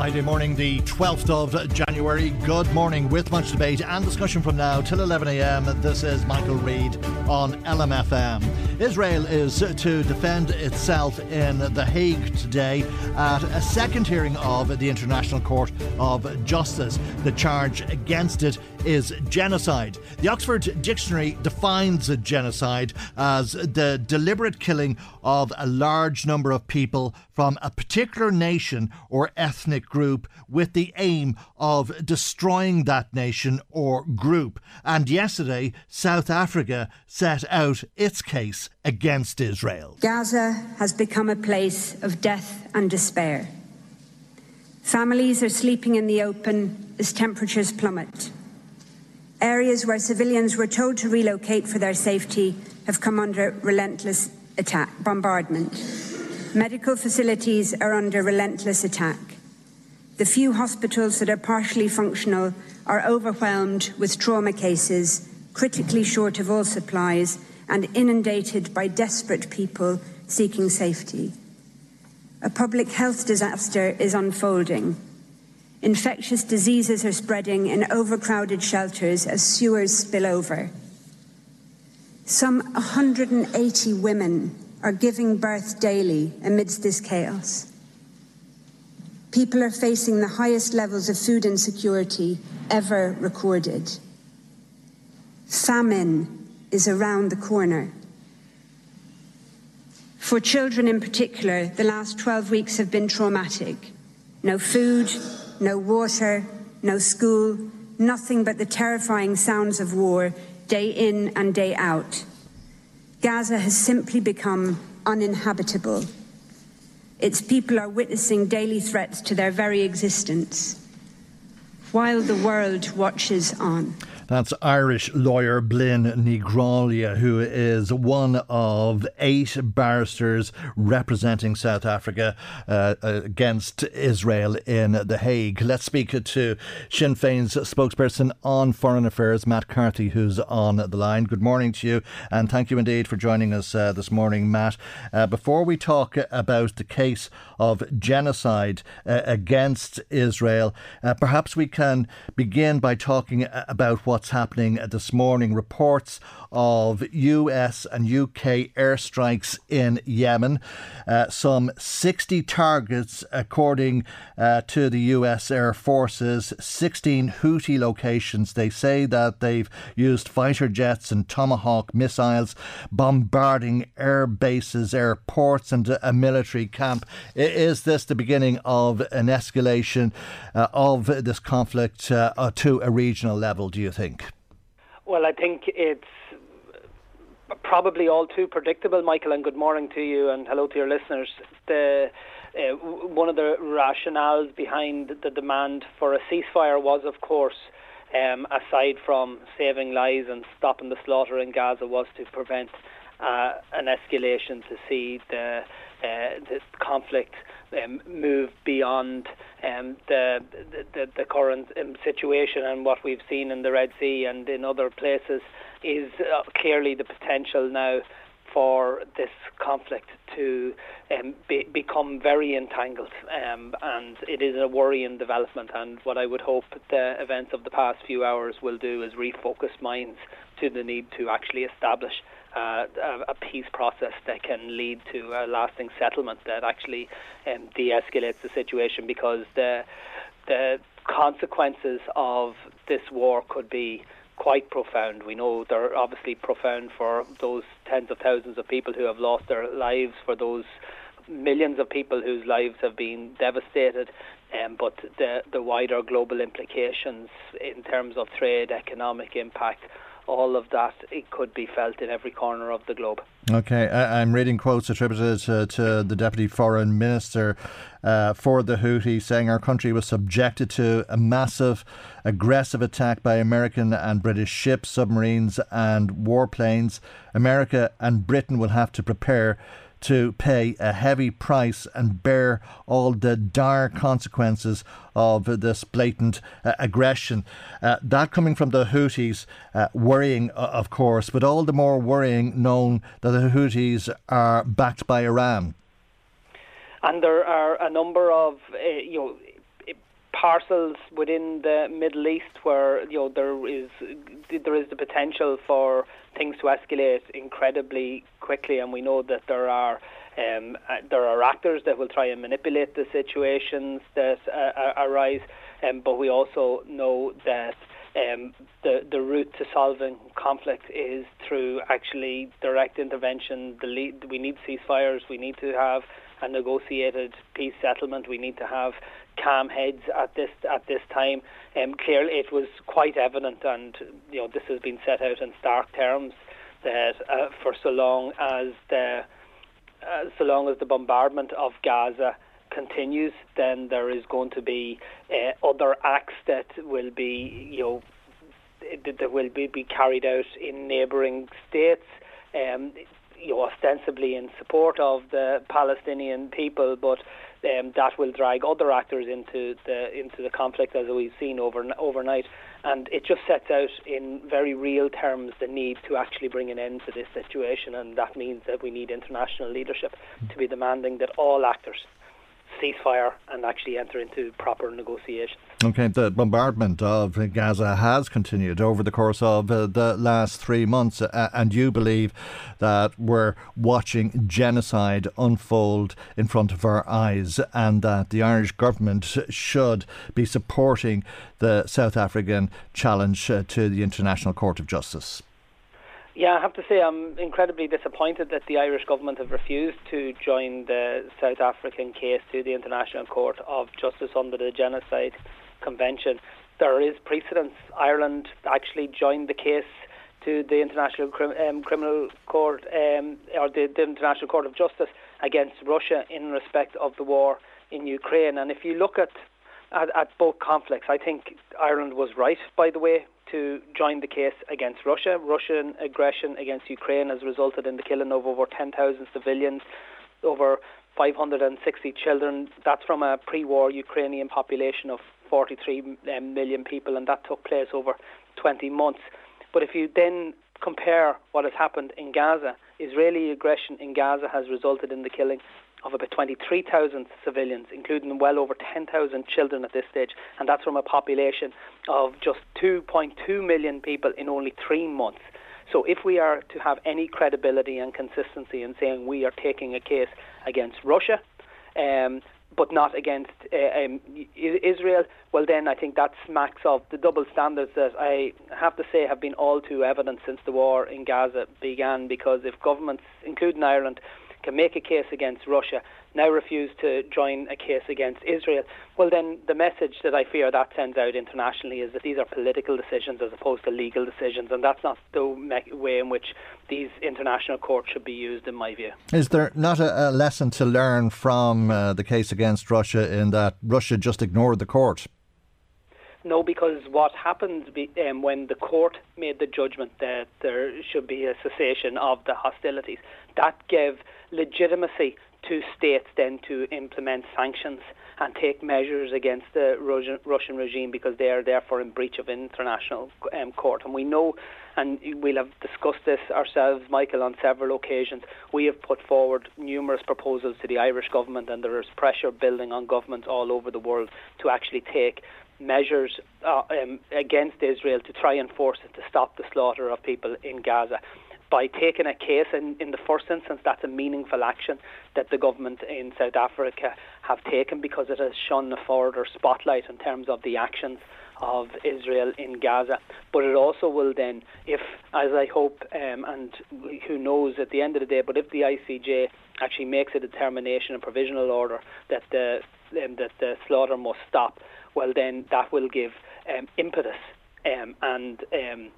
Friday morning, the 12th of January. Good morning, with much debate and discussion from now till 11 a.m. This is Michael Reade on LMFM. Israel is to defend itself in The Hague today at a second hearing of the International Court of Justice. The charge against it is genocide. The Oxford Dictionary defines genocide as the deliberate killing of a large number of people from a particular nation or ethnic group with the aim of destroying that nation or group. And yesterday, South Africa set out its case against Israel. Gaza has become a place of death and despair. Families are sleeping in the open as temperatures plummet. Areas where civilians were told to relocate for their safety have come under relentless attack, bombardment. Medical facilities are under relentless attack. The few hospitals that are partially functional are overwhelmed with trauma cases, critically short of all supplies, and inundated by desperate people seeking safety. A public health disaster is unfolding. Infectious diseases are spreading in overcrowded shelters as sewers spill over. Some 180 women are giving birth daily amidst this chaos. People are facing the highest levels of food insecurity ever recorded. Famine is around the corner. For children in particular, the last 12 weeks have been traumatic. No food, no water, no school, nothing but the terrifying sounds of war day in and day out. Gaza has simply become uninhabitable. Its people are witnessing daily threats to their very existence while the world watches on. That's Irish lawyer Blinne Ní Ghrálaigh, who is one of eight barristers representing South Africa uh, against Israel in The Hague. Let's speak to Sinn Féin's spokesperson on foreign affairs, Matt Carthy, who's on the line. Good morning to you, and thank you indeed for joining us uh, this morning, Matt. Uh, before we talk about the case of genocide uh, against Israel, uh, perhaps we can begin by talking about what what's happening this morning. Reports of US and UK airstrikes in Yemen. Uh, some 60 targets, according uh, to the US Air Forces, 16 Houthi locations. They say that they've used fighter jets and Tomahawk missiles, bombarding air bases, airports, and a military camp. Is this the beginning of an escalation uh, of this conflict uh, to a regional level, do you think? Think? Well, I think it's probably all too predictable, Michael, and good morning to you and hello to your listeners. The uh, one of the rationales behind the demand for a ceasefire was, of course, um, aside from saving lives and stopping the slaughter in Gaza, was to prevent uh, an escalation to see the, uh, the conflict um, move beyond um, the, the, the current um, situation and what we've seen in the Red Sea and in other places is uh, clearly the potential now for this conflict to um, be, become very entangled, um, and it is a worrying development. And what I would hope the events of the past few hours will do is refocus minds to the need to actually establish uh, a, peace process that can lead to a lasting settlement that actually um, de-escalates the situation because the the consequences of this war could be quite profound. We know they're obviously profound for those tens of thousands of people who have lost their lives, for those millions of people whose lives have been devastated, um, but the the wider global implications in terms of trade, economic impact, all of that it could be felt in every corner of the globe. Okay, I'm reading quotes attributed to, to the Deputy Foreign Minister uh, for the Houthis saying our country was subjected to a massive, aggressive attack by American and British ships, submarines, and warplanes. America and Britain will have to prepare to pay a heavy price and bear all the dire consequences of this blatant uh, aggression. Uh, that coming from the Houthis, uh, worrying, of course, but all the more worrying knowing that the Houthis are backed by Iran. And there are a number of, uh, you know, parcels within the Middle East where you know there is there is the potential for things to escalate incredibly quickly, and we know that there are um, uh, there are actors that will try and manipulate the situations that uh, arise, um, but we also know that. Um, the the route to solving conflict is through actually direct intervention. The lead, we need ceasefires. We need to have a negotiated peace settlement. We need to have calm heads at this at this time. Um, clearly, it was quite evident, and you know this has been set out in stark terms that uh, for so long as the uh, so long as the bombardment of Gaza continues, then there is going to be uh, other acts that will be you know that will be, be carried out in neighbouring states. Um, you know, ostensibly in support of the Palestinian people, but um, that will drag other actors into the into the conflict as we've seen over, overnight. And it just sets out in very real terms the need to actually bring an end to this situation, and that means that we need international leadership to be demanding that all actors ceasefire and actually enter into proper negotiations. Okay, the bombardment of Gaza has continued over the course of uh, the last three months, uh, and you believe that we're watching genocide unfold in front of our eyes, and that the Irish government should be supporting the South African challenge uh, to the International Court of Justice. Yeah, I have to say I'm incredibly disappointed that the Irish government have refused to join the South African case to the International Court of Justice under the Genocide Convention. There is precedence. Ireland actually joined the case to the International Crim- um, Criminal Court um, or the, the International Court of Justice against Russia in respect of the war in Ukraine. And if you look at, at, at both conflicts, I think Ireland was right, by the way, to join the case against Russia. Russian aggression against Ukraine has resulted in the killing of over 10,000 civilians, over 560 children. That's from a pre war Ukrainian population of 43 um, million people, and that took place over 20 months. But if you then compare what has happened in Gaza, Israeli aggression in Gaza has resulted in the killing of about 23,000 civilians, including well over 10,000 children at this stage, and that's from a population of just 2.2 million people in only three months. So, if we are to have any credibility and consistency in saying we are taking a case against Russia, um, but not against uh, um, Israel, well, then I think that smacks of the double standards that I have to say have been all too evident since the war in Gaza began. Because if governments, including Ireland, can make a case against Russia, now refuse to join a case against Israel, well, then the message that I fear that sends out internationally is that these are political decisions as opposed to legal decisions, and that's not the way in which these international courts should be used, in my view. Is there not a, a lesson to learn from uh, the case against Russia in that Russia just ignored the court? No, because what happened be, um, when the court made the judgment that there should be a cessation of the hostilities, that gave legitimacy to states then to implement sanctions and take measures against the Russian regime because they are therefore in breach of international um, court. And we know, and we'll have discussed this ourselves, Michael, on several occasions. We have put forward numerous proposals to the Irish government, and there is pressure building on governments all over the world to actually take measures uh, um, against Israel to try and force it to stop the slaughter of people in Gaza by taking a case in, in the first instance, that's a meaningful action that the government in South Africa have taken because it has shone a further spotlight in terms of the actions of Israel in Gaza. But it also will then, if, as I hope, um, and who knows at the end of the day, but if the ICJ actually makes a determination, a provisional order that the um, that the slaughter must stop, well then that will give um, impetus um, and um,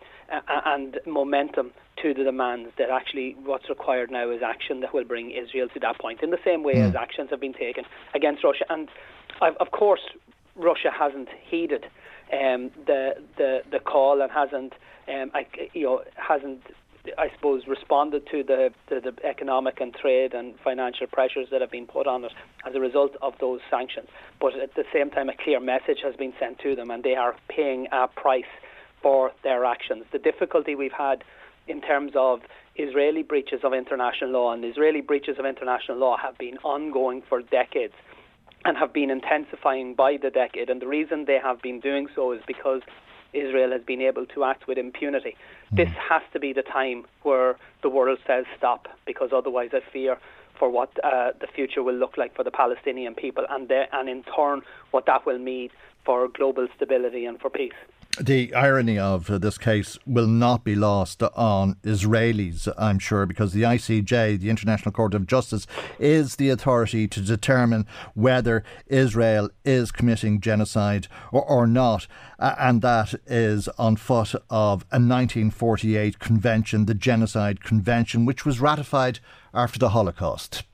and momentum to the demands that actually what's required now is action that will bring Israel to that point in the same way mm. as actions have been taken against Russia. And of course, Russia hasn't heeded um, the, the the call and hasn't um, I, you know hasn't I suppose, responded to the, the, the, economic and trade and financial pressures that have been put on it as a result of those sanctions. But at the same time, a clear message has been sent to them, and they are paying a price for their actions. The difficulty we've had in terms of Israeli breaches of international law, and Israeli breaches of international law have been ongoing for decades and have been intensifying by the decade. And the reason they have been doing so is because Israel has been able to act with impunity. Mm. This has to be the time where the world says stop, because otherwise, I fear for what uh, the future will look like for the Palestinian people, and, and in turn, what that will mean for global stability and for peace the irony of this case will not be lost on Israelis, I'm sure, because the ICJ, the International Court of Justice, is the authority to determine whether Israel is committing genocide or, or not. and that is on foot of a 1948 convention, the Genocide Convention, which was ratified after the Holocaust.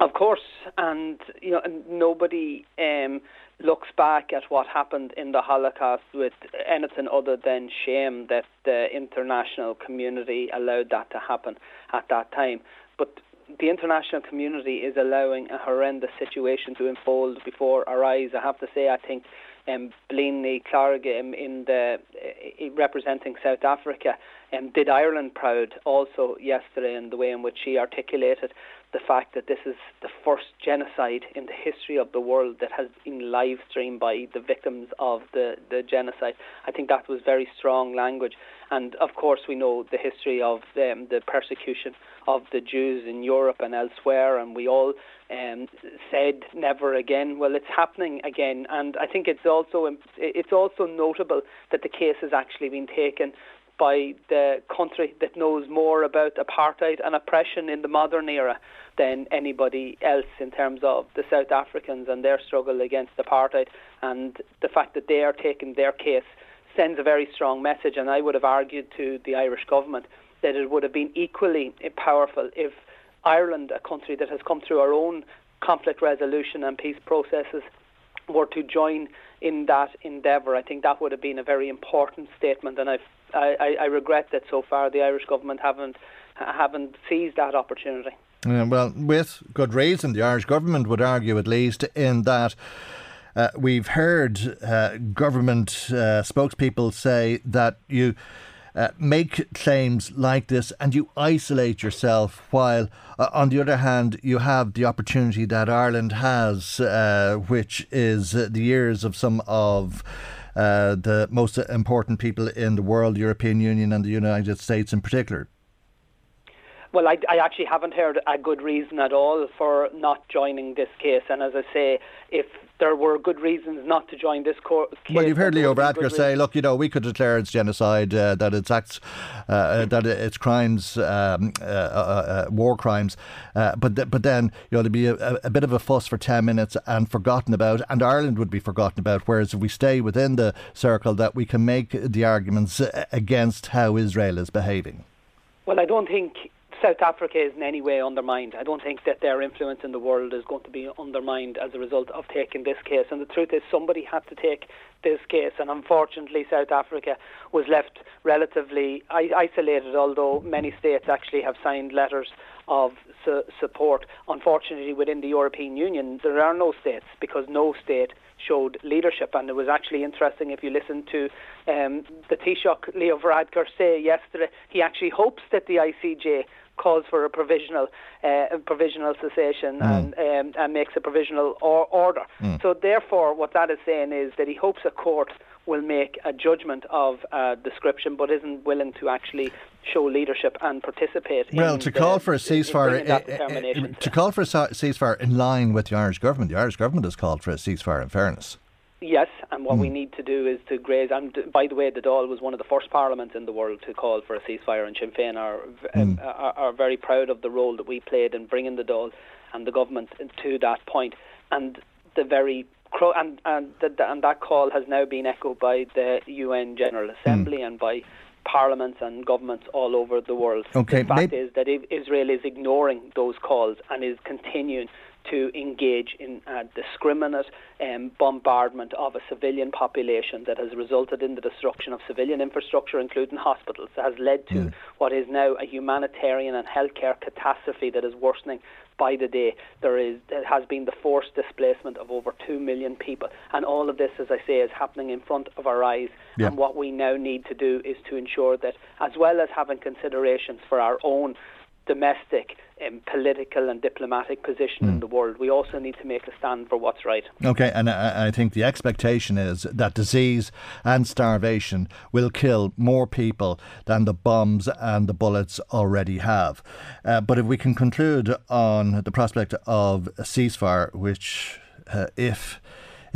Of course, and you know, nobody. Um, looks back at what happened in the Holocaust with anything other than shame that the international community allowed that to happen at that time. But the international community is allowing a horrendous situation to unfold before our eyes. I have to say, I think um, Blaney Clark um, in the uh, representing South Africa um, did Ireland proud also yesterday in the way in which she articulated the fact that this is the first genocide in the history of the world that has been live streamed by the victims of the, the genocide. I think that was very strong language. And of course, we know the history of um, the persecution of the Jews in Europe and elsewhere, and we all um, said never again. Well, it's happening again, and I think it's also it's also notable that the case has actually been taken by the country that knows more about apartheid and oppression in the modern era than anybody else in terms of the South Africans and their struggle against apartheid. And the fact that they are taking their case sends a very strong message. And I would have argued to the Irish government that it would have been equally powerful if Ireland, a country that has come through our own conflict resolution and peace processes, were to join in that endeavour. I think that would have been a very important statement, and I've, I, I regret that so far the Irish government haven't haven't seized that opportunity. Well, with good reason, the Irish government would argue, at least, in that. Uh, we've heard uh, government uh, spokespeople say that you uh, make claims like this and you isolate yourself, while uh, on the other hand, you have the opportunity that Ireland has, which is the ears of some of. Uh, the most important people in the world, European Union and the United States in particular. Well, I, I, actually haven't heard a good reason at all for not joining this case. And as I say, if there were good reasons not to join this court, well, you've heard Leo Varadkar say, "Look, you know, we could declare it's genocide, uh, that it's acts, uh, uh that it's crimes, um, uh, uh, uh war crimes." but th- but then you know there'd be a, a, bit of a fuss for ten minutes and forgotten about, and Ireland would be forgotten about. Whereas if we stay within the circle, that we can make the arguments against how Israel is behaving. Well, I don't think South Africa is in any way undermined. I don't think that their influence in the world is going to be undermined as a result of taking this case. And the truth is, somebody had to take this case, and unfortunately, South Africa was left relatively isolated, although many states actually have signed letters of su- support. Unfortunately, within the European Union, there are no states because no state showed leadership. And it was actually interesting if you listen to um, the Taoiseach Leo Varadkar say yesterday, he actually hopes that the ICJ calls for a provisional uh, a provisional cessation mm. and, um, and makes a provisional or- order. Mm. So therefore, what that is saying is that he hopes a court will make a judgment of uh, description, but isn't willing to actually show leadership and participate. Well, to the, call for a ceasefire, uh, to call for a ceasefire in line with the Irish government, the Irish government has called for a ceasefire. In fairness. Yes, And what mm. we need to do is to graze. And by the way, the Dáil was one of the first parliaments in the world to call for a ceasefire, and Sinn Féin are, mm. are, are very proud of the role that we played in bringing the Dáil and the government to that point. And the very and and, the, and that call has now been echoed by the UN General Assembly mm. and by parliaments and governments all over the world. Okay, the fact maybe... is that Israel is ignoring those calls and is continuing to engage in a discriminate um, bombardment of a civilian population that has resulted in the destruction of civilian infrastructure, including hospitals, that has led to mm. what is now a humanitarian and healthcare catastrophe that is worsening by the day. There is there has been the forced displacement of over two million people, and all of this, as I say, is happening in front of our eyes. Yeah. And what we now need to do is to ensure that, as well as having considerations for our own domestic um, political and diplomatic position mm. in hmm. the world. We also need to make a stand for what's right. Okay, and I, I, think the expectation is that disease and starvation will kill more people than the bombs and the bullets already have. Uh, but if we can conclude on the prospect of a ceasefire, which, uh, if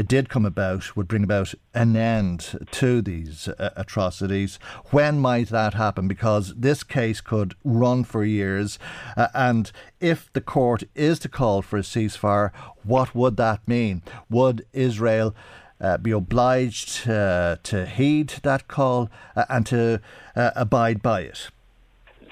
did come about would bring about an end to these uh, atrocities. When might that happen? Because this case could run for years. Uh, and if the court is to call for a ceasefire, what would that mean? Would Israel uh, be obliged uh, to heed that call uh, and to uh, abide by it?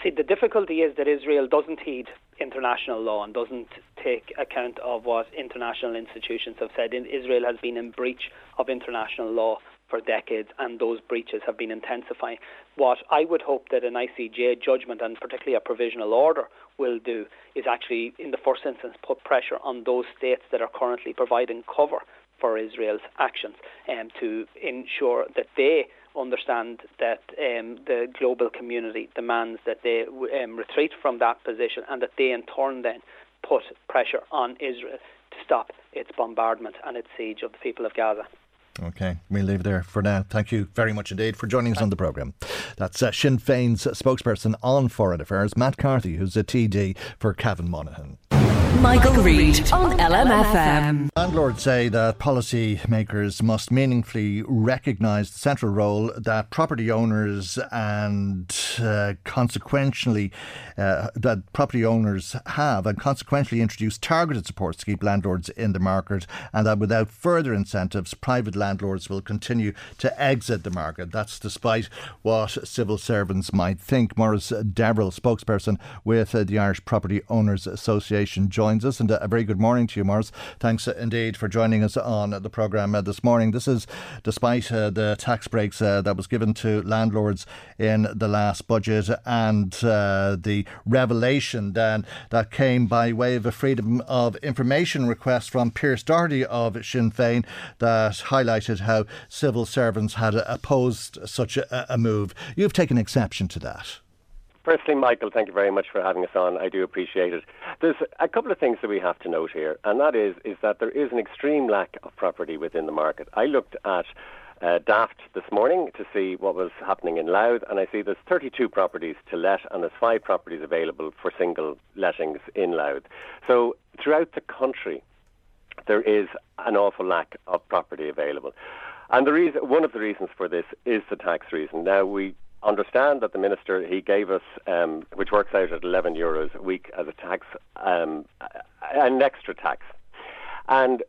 See, the difficulty is that Israel doesn't heed international law and doesn't take account of what international institutions have said. Israel has been in breach of international law for decades, and those breaches have been intensifying. What I would hope that an ICJ judgment, and particularly a provisional order, will do is actually, in the first instance, put pressure on those states that are currently providing cover for Israel's actions and um, to ensure that they understand that um, the global community demands that they um, retreat from that position and that they in turn then put pressure on Israel to stop its bombardment and its siege of the people of Gaza. Okay, we'll leave there for now. Thank you very much indeed for joining us on the programme. That's uh, Sinn Féin's spokesperson on foreign affairs, Matt Carthy, who's a TD for Cavan Monaghan. Michael, Reade on LMFM. Landlords say that policymakers must meaningfully recognise the central role that property owners and uh, consequently uh, that property owners have, and consequently introduce targeted supports to keep landlords in the market, and that without further incentives, private landlords will continue to exit the market. That's despite what civil servants might think. Maurice Deverell, spokesperson with uh, the Irish Property Owners Association, joins us. And a very good morning to you, Maurice. Thanks indeed for joining us on the programme uh, this morning. This is despite uh, the tax breaks uh, that was given to landlords in the last budget and the revelation then that came by way of a freedom of information request from Pearse Doherty of Sinn Féin that highlighted how civil servants had opposed such a, a move. You've taken exception to that. Firstly, Michael, thank you very much for having us on. I do appreciate it. There's a couple of things that we have to note here, and that is is that there is an extreme lack of property within the market. I looked at uh, Daft this morning to see what was happening in Louth, and I see there's 32 properties to let, and there's five properties available for single lettings in Louth. So throughout the country, there is an awful lack of property available. And the reason, one of the reasons for this is the tax reason. Now, we understand that the minister he gave us, um, which works out at 11 euros a week as a tax, um, an extra tax, and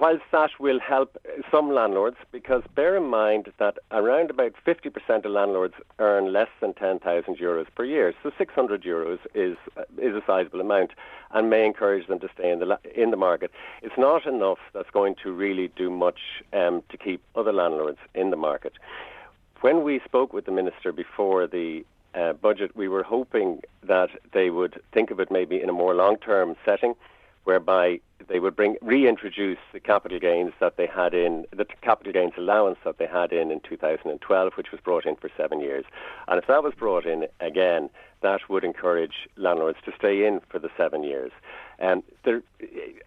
whilst that will help some landlords, because bear in mind that around about 50% of landlords earn less than 10,000 euros per year, so 600 euros is is a sizable amount, and may encourage them to stay in the in the market. It's not enough that's going to really do much um, to keep other landlords in the market. When we spoke with the minister before the uh, budget, we were hoping that they would think of it maybe in a more long-term setting, whereby they would bring reintroduce the capital gains that they had in the capital gains allowance that they had in in 2012, which was brought in for seven years. And if that was brought in again, that would encourage landlords to stay in for the seven years. And there,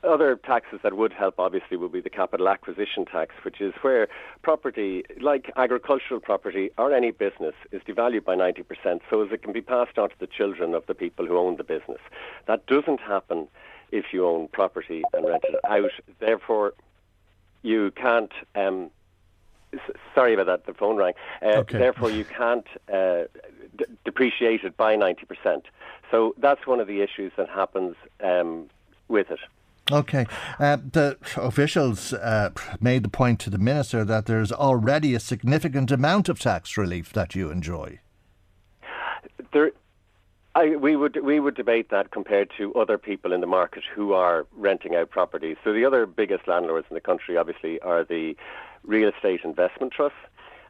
other taxes that would help, obviously, would be the capital acquisition tax, which is where property, like agricultural property or any business, is devalued by 90%, so as it can be passed on to the children of the people who own the business. That doesn't happen if you own property and rent it out. Therefore, you can't um, sorry about that. The phone rang. Uh, okay. Therefore, you can't uh, d- depreciate it by ninety percent. So that's one of the issues that happens um, with it. Okay. Uh, the officials uh, made the point to the minister that there's already a significant amount of tax relief that you enjoy. There, I, we would we would debate that compared to other people in the market who are renting out properties. So the other biggest landlords in the country, obviously, are the real estate investment trusts.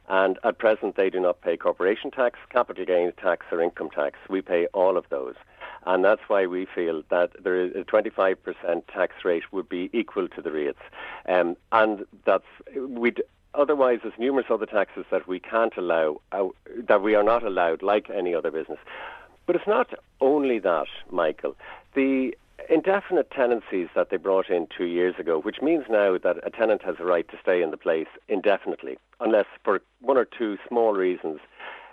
And at present, they do not pay corporation tax, capital gains tax, or income tax. We pay all of those. And that's why we feel that there is a 25% tax rate would be equal to the rates. Um, and that's, we'd, otherwise there's numerous other taxes that we can't allow, uh, that we are not allowed, like any other business. But it's not only that, Michael. The indefinite tenancies that they brought in two years ago, which means now that a tenant has a right to stay in the place indefinitely, unless for one or two small reasons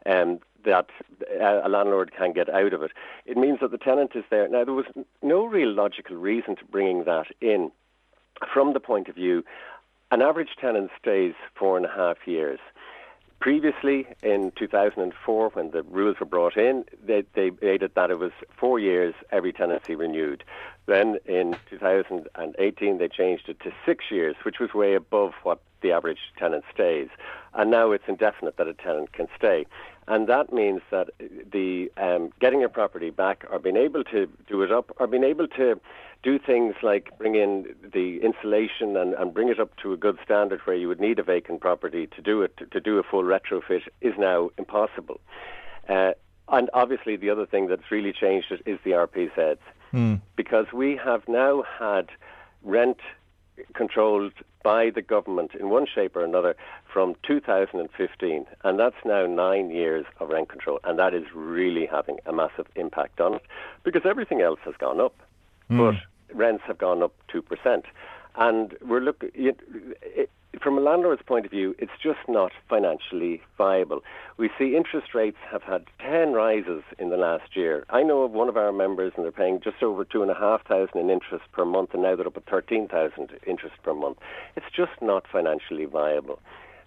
um, that a landlord can get out of it. It means that the tenant is there. Now, there was no real logical reason to bringing that in from the point of view an average tenant stays four and a half years. Previously, in 2004, when the rules were brought in, they, they made it that it was four years every tenancy renewed. Then in 2018, they changed it to six years, which was way above what the average tenant stays. And now it's indefinite that a tenant can stay. And that means that the um, getting your property back or being able to do it up or being able to do things like bring in the insulation and, and bring it up to a good standard where you would need a vacant property to do it, to, to do a full retrofit is now impossible. Uh, and obviously, the other thing that's really changed is the RPZs. Mm. Because we have now had rent controlled by the government in one shape or another from 2015, and that's now nine years of rent control, and that is really having a massive impact on it because everything else has gone up, mm. but rents have gone up two percent, and we're looking from a landlord's point of view, it's just not financially viable. We see interest rates have had 10 rises in the last year. I know of one of our members and they're paying just over 2,500 in interest per month and now they're up at 13,000 interest per month. It's just not financially viable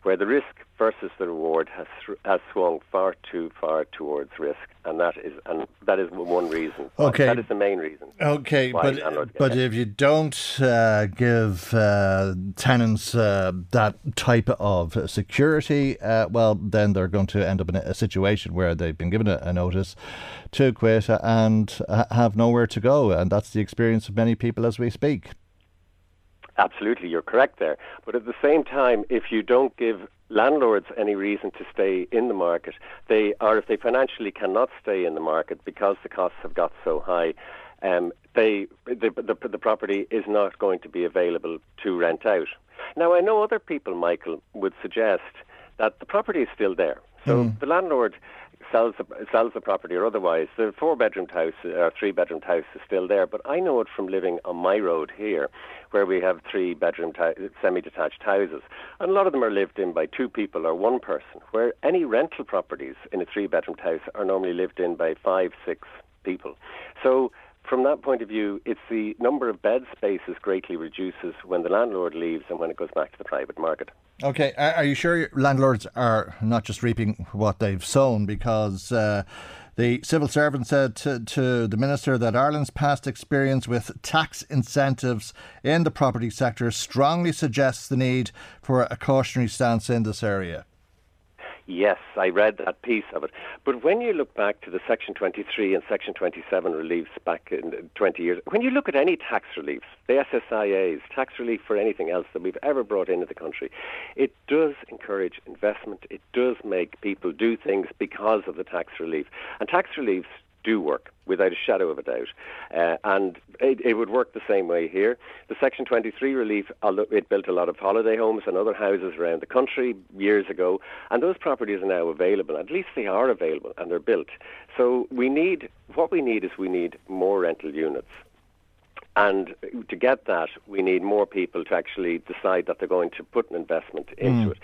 where the risk versus the reward has has swung far too far towards risk, and that is and that is one reason. Okay, that is the main reason. Okay, but but if you don't uh, give uh, tenants uh, that type of security, uh, well, then they're going to end up in a situation where they've been given a, a notice to quit and have nowhere to go, and that's the experience of many people as we speak. Absolutely, you're correct there. But at the same time, if you don't give landlords any reason to stay in the market, they are, if they financially cannot stay in the market because the costs have got so high, um, they the, the, the property is not going to be available to rent out. Now, I know other people, Michael, would suggest that the property is still there. So mm. the landlord sells the, sells the property or otherwise, the four bedroomed house uh, or three bedroomed house is still there. But I know it from living on my road here, where we have three bedroom semi detached houses, and a lot of them are lived in by two people or one person. Where any rental properties in a three bedroomed house are normally lived in by five, six people. So from that point of view, it's the number of bed spaces greatly reduces when the landlord leaves and when it goes back to the private market. Okay, are you sure landlords are not just reaping what they've sown? Because uh, the civil servant said to, to the minister that Ireland's past experience with tax incentives in the property sector strongly suggests the need for a cautionary stance in this area. Yes, I read that piece of it. But when you look back to the Section 23 and Section 27 reliefs back in 20 years, when you look at any tax reliefs, the SSIAs, tax relief for anything else that we've ever brought into the country, it does encourage investment. It does make people do things because of the tax relief. And tax reliefs do work without a shadow of a doubt. Uh, and it, it, would work the same way here. The Section 23 relief, it built a lot of holiday homes and other houses around the country years ago, and those properties are now available. At least they are available and they're built. So we need, what we need is we need more rental units. And to get that, we need more people to actually decide that they're going to put an investment into mm. it.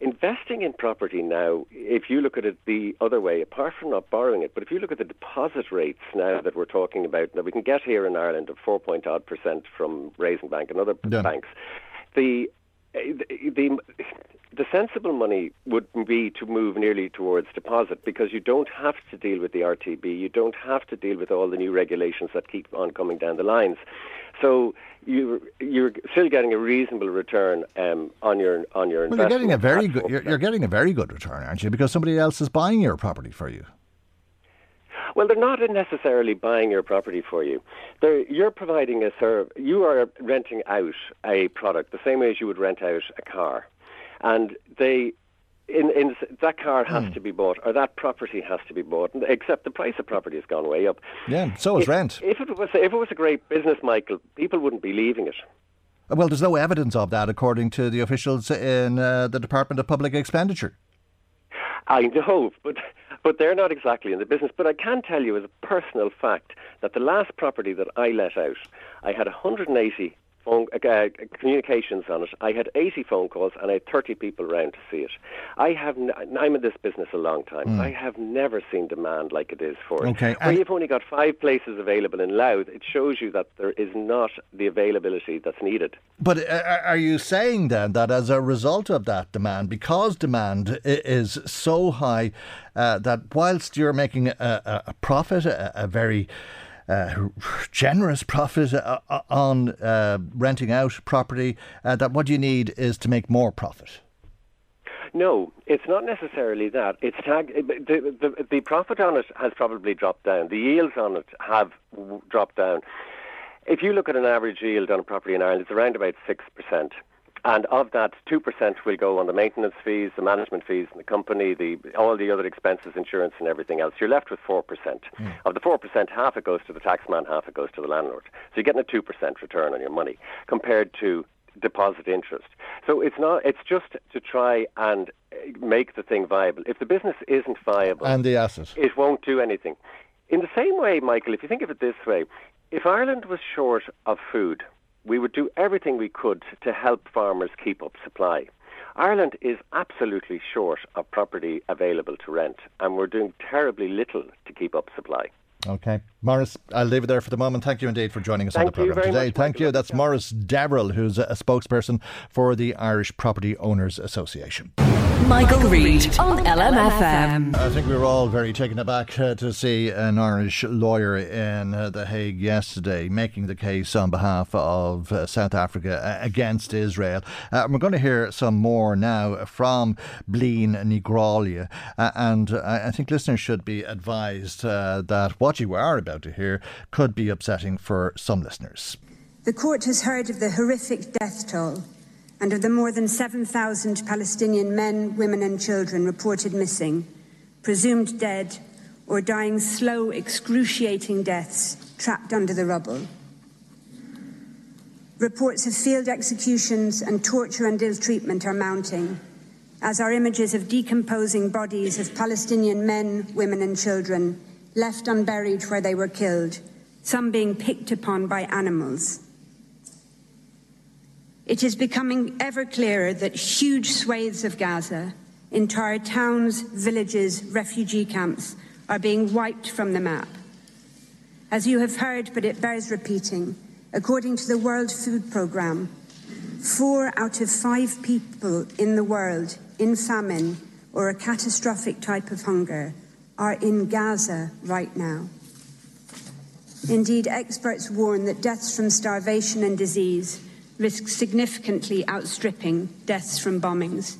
Investing in property now, if you look at it the other way, apart from not borrowing it, but if you look at the deposit rates now that we're talking about, that we can get here in Ireland of 4 point odd percent from Raisin Bank and other yeah. banks, the, the, the sensible money would be to move nearly towards deposit because you don't have to deal with the RTB, you don't have to deal with all the new regulations that keep on coming down the lines. So you you're still getting a reasonable return um, on your on your well, investment. You're getting a very good. You're, you're getting a very good return, aren't you? Because somebody else is buying your property for you. Well, they're not necessarily buying your property for you. They're, you're providing a service. You are renting out a product the same way as you would rent out a car, and they. In, in that car has Hmm. to be bought, or that property has to be bought. Except the price of property has gone way up. Yeah, so is if, rent. If it was, if it was a great business, Michael, people wouldn't be leaving it. Well, there's no evidence of that, according to the officials in uh, the Department of Public Expenditure. I know, but but they're not exactly in the business. But I can tell you as a personal fact that the last property that I let out, I had 180 phone uh, communications on it. I had 80 phone calls and I had 30 people around to see it. I have n- I'm in this business a long time. I have never seen demand like it is for it. Okay, Where you've only got five places available in Louth, it shows you that there is not the availability that's needed. But uh, are you saying then that as a result of that demand, because demand is so high, uh, that whilst you're making a, a, a profit, a, a very uh, generous profit uh, uh, on uh, renting out property, that what you need is to make more profit? No, it's not necessarily that. It's tag. The, the, the profit on it has probably dropped down. The yields on it have dropped down. If you look at an average yield on a property in Ireland, it's around about six percent. And of that, two percent will go on the maintenance fees, the management fees, in the company, the all the other expenses, insurance, and everything else. You're left with four percent. Of the four percent, half it goes to the taxman, half it goes to the landlord. So you're getting a two percent return on your money compared to deposit interest. So it's not. It's just to try and uh, make the thing viable. If the business isn't viable, And the asset. it won't do anything. In the same way, Michael, if you think of it this way, if Ireland was short of food, we would do everything we could to help farmers keep up supply. Ireland is absolutely short of property available to rent, and we're doing terribly little to keep up supply. Okay. Morris, I'll leave it there for the moment. Thank you indeed for joining us on the programme today. much, Thank Michael. you. That's Morris Deverell, who's a spokesperson for the Irish Property Owners Association. Michael Reade on LMFM. I think we were all very taken aback uh, to see an Irish lawyer in uh, The Hague yesterday making the case on behalf of uh, South Africa uh, against Israel. Uh, and we're going to hear some more now from Blinne Ní Ghrálaigh. Uh, and uh, I think listeners should be advised uh, that what you are about to hear could be upsetting for some listeners. The court has heard of the horrific death toll and of the more than 7,000 Palestinian men, women, and children reported missing, presumed dead, or dying slow, excruciating deaths trapped under the rubble. Reports of field executions and torture and ill treatment are mounting, as are images of decomposing bodies of Palestinian men, women, and children left unburied where they were killed, some being picked upon by animals. It is becoming ever clearer that huge swathes of Gaza, entire towns, villages, refugee camps, are being wiped from the map. As you have heard, but it bears repeating, according to the World Food Programme, four out of five people in the world in famine or a catastrophic type of hunger are in Gaza right now. Indeed, experts warn that deaths from starvation and disease risk significantly outstripping deaths from bombings.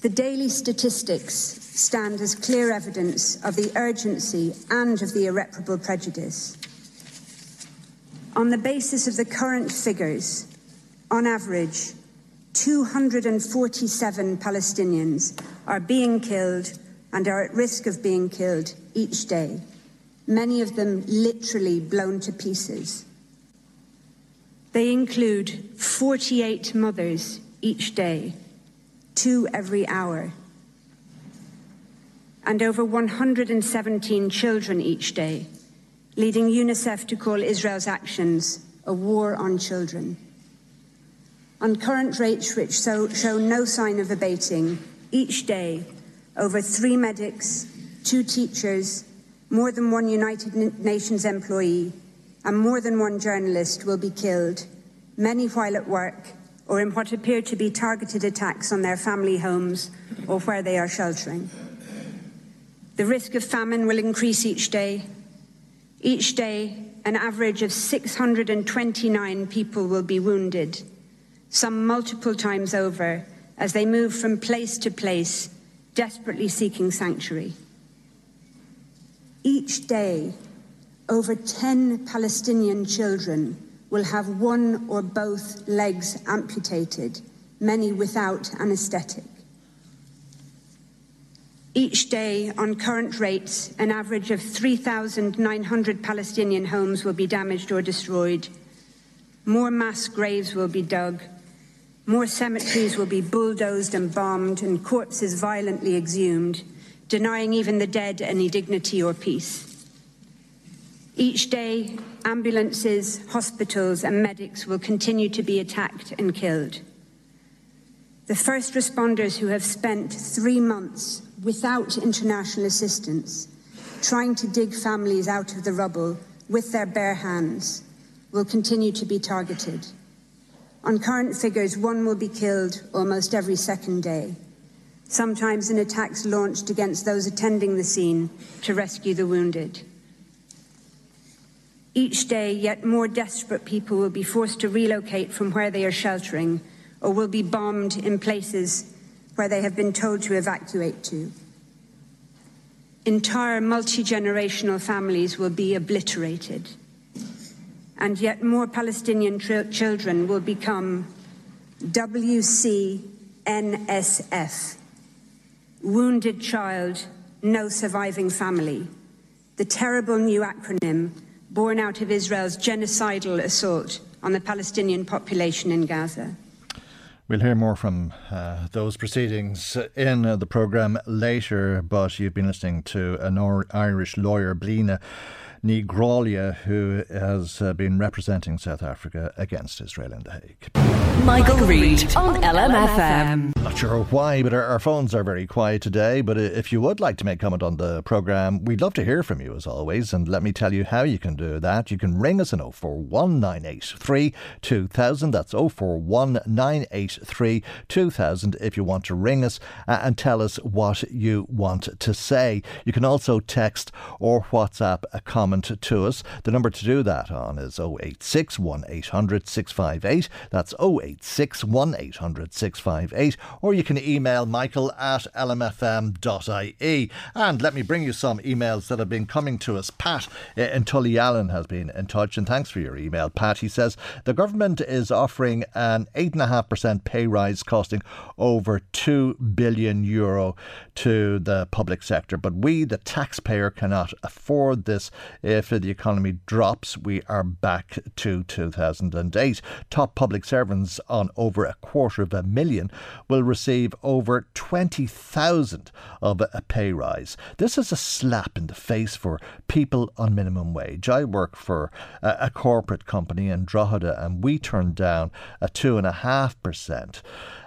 The daily statistics stand as clear evidence of the urgency and of the irreparable prejudice. On the basis of the current figures, on average, 247 Palestinians are being killed and are at risk of being killed each day, many of them literally blown to pieces. They include 48 mothers each day, two every hour, and over 117 children each day, leading UNICEF to call Israel's actions a war on children. On current rates which so, show no sign of abating, each day, over three medics, two teachers, more than one United Nations employee, and more than one journalist will be killed, many while at work or in what appear to be targeted attacks on their family homes or where they are sheltering. The risk of famine will increase each day. Each day, an average of 629 people will be wounded, some multiple times over, as they move from place to place, desperately seeking sanctuary. Each day, over 10 Palestinian children will have one or both legs amputated, many without anaesthetic. Each day, on current rates, an average of 3,900 Palestinian homes will be damaged or destroyed. More mass graves will be dug. More cemeteries will be bulldozed and bombed, and corpses violently exhumed, denying even the dead any dignity or peace. Each day, ambulances, hospitals, and medics will continue to be attacked and killed. The first responders who have spent three months without international assistance trying to dig families out of the rubble with their bare hands will continue to be targeted. On current figures, one will be killed almost every second day, sometimes in attacks launched against those attending the scene to rescue the wounded. Each day, yet more desperate people will be forced to relocate from where they are sheltering or will be bombed in places where they have been told to evacuate to. Entire multi generational families will be obliterated. And yet more Palestinian children will become WCNSF Wounded Child, No Surviving Family, the terrible new acronym born out of Israel's genocidal assault on the Palestinian population in Gaza. We'll hear more from uh, those proceedings in uh, the programme later, but you've been listening to an Irish lawyer, Blinne Ní Ghrálaigh, who has uh, been representing South Africa against Israel in The Hague. Michael, Reade on LMFM. Not sure why, but our, our, phones are very quiet today. But if you would like to make comment on the programme, we'd love to hear from you as always. And let me tell you how you can do that. You can ring us on 041983 2000. That's 041983 2000 if you want to ring us uh, and tell us what you want to say. You can also text or WhatsApp a comment comment to us. The number to do that on is 086 1800 658. That's 086 1800 658. Or you can email michael at lmfm.ie. And let me bring you some emails that have been coming to us. Pat eh, in Tullyallen has been in touch, and thanks for your email, Pat. He says the government is offering an 8.5% pay rise costing over 2 billion euro to the public sector, but we, the taxpayer, cannot afford this if the economy drops, we are back to 2008. Top public servants on over a quarter of a million will receive over 20,000 of a pay rise. This is a slap in the face for people on minimum wage. I work for a, a corporate company in Drogheda and we turned down a 2.5%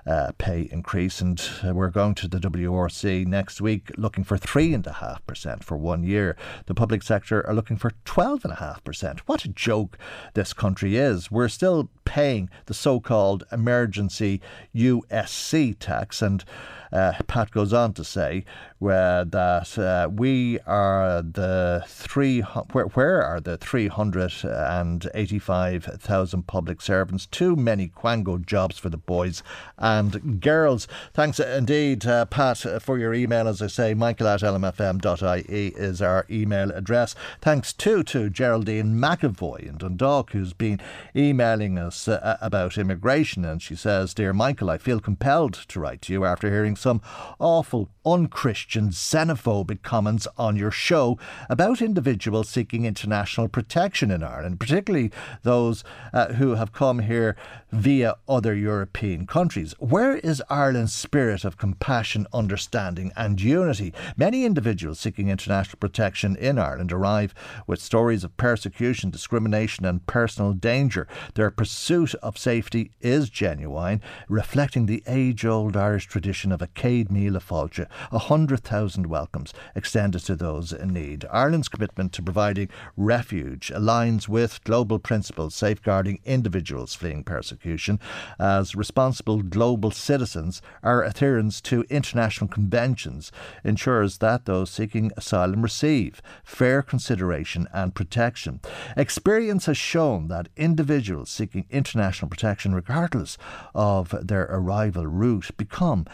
uh, pay increase. And uh, we're going to the WRC next week looking for 3.5% for one year. The public sector are looking for 12.5%. What a joke this country is. We're still paying the so called emergency USC tax. And uh, Pat goes on to say uh, that uh, we are the three. Where, where are the three hundred and eighty-five thousand public servants? Too many quango jobs for the boys and girls. Thanks indeed, uh, Pat, for your email. As I say, Michael at lmfm.ie is our email address. Thanks too to Geraldine McAvoy in Dundalk, who's been emailing us uh, about immigration, and she says, "Dear Michael, I feel compelled to write to you after hearing some awful, unchristian, xenophobic comments on your show about individuals seeking international protection in Ireland, particularly those uh, who have come here via other European countries. Where is Ireland's spirit of compassion, understanding, and unity? Many individuals seeking international protection in Ireland arrive with stories of persecution, discrimination, and personal danger. Their pursuit of safety is genuine, reflecting the age old Irish tradition of a Míle Fáilte, a 100,000 welcomes extended to those in need. Ireland's commitment to providing refuge aligns with global principles safeguarding individuals fleeing persecution. As responsible global citizens, our adherence to international conventions ensures that those seeking asylum receive fair consideration and protection. Experience has shown that individuals seeking international protection, regardless of their arrival route, become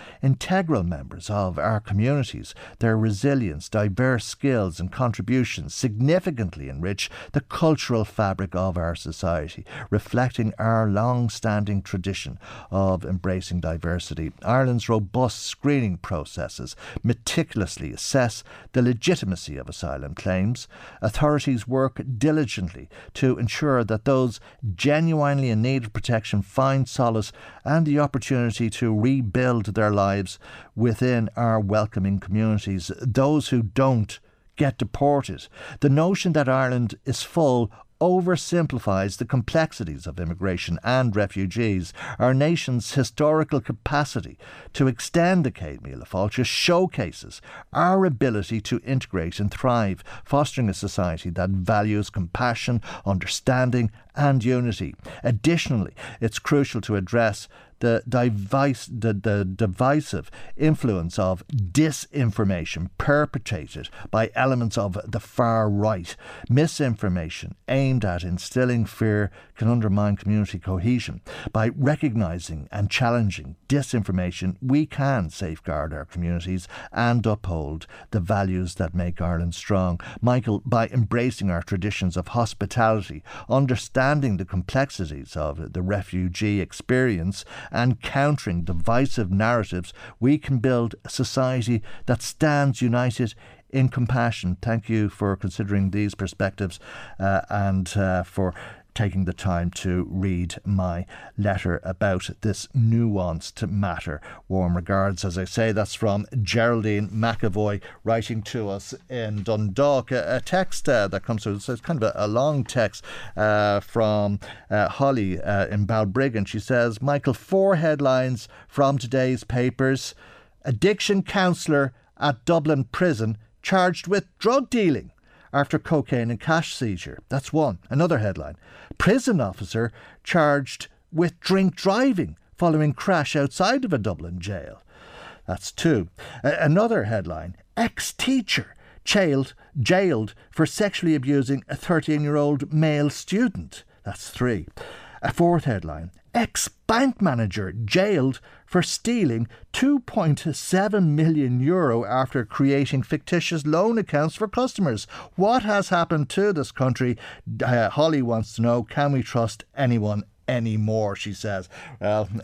integral members of our communities. Their resilience, diverse skills, and contributions significantly enrich the cultural fabric of our society, reflecting our long standing tradition of embracing diversity. Ireland's robust screening processes meticulously assess the legitimacy of asylum claims. Authorities work diligently to ensure that those genuinely in need of protection find solace and the opportunity to rebuild their lives within our welcoming communities. Those who don't get deported. The notion that Ireland is full oversimplifies the complexities of immigration and refugees. Our nation's historical capacity to extend the Céad Míle Fáilte showcases our ability to integrate and thrive, fostering a society that values compassion, understanding, and unity. Additionally, it's crucial to address the, device, the, the divisive influence of disinformation perpetrated by elements of the far right. Misinformation aimed at instilling fear can undermine community cohesion. By recognising and challenging disinformation, we can safeguard our communities and uphold the values that make Ireland strong. Michael, by embracing our traditions of hospitality, understanding the complexities of the refugee experience, and countering divisive narratives, we can build a society that stands united in compassion. Thank you for considering these perspectives uh, and uh, for taking the time to read my letter about this nuanced matter. Warm regards, as I say, that's from Geraldine McAvoy writing to us in Dundalk. A, a text uh, that comes through, so it's kind of a, a long text uh, from uh, Holly uh, in Balbriggan. She says, Michael, four headlines from today's papers. Addiction counsellor at Dublin prison charged with drug dealing after cocaine and cash seizure. That's one. Another headline. Prison officer charged with drink driving following crash outside of a Dublin jail. That's two. another headline. Ex teacher jailed, jailed for sexually abusing a 13 year old male student. That's three. A fourth headline ex bank manager jailed for stealing 2.7 million euro after creating fictitious loan accounts for customers. What has happened to this country? Uh, Holly wants to know can we trust anyone anymore? She says. Well,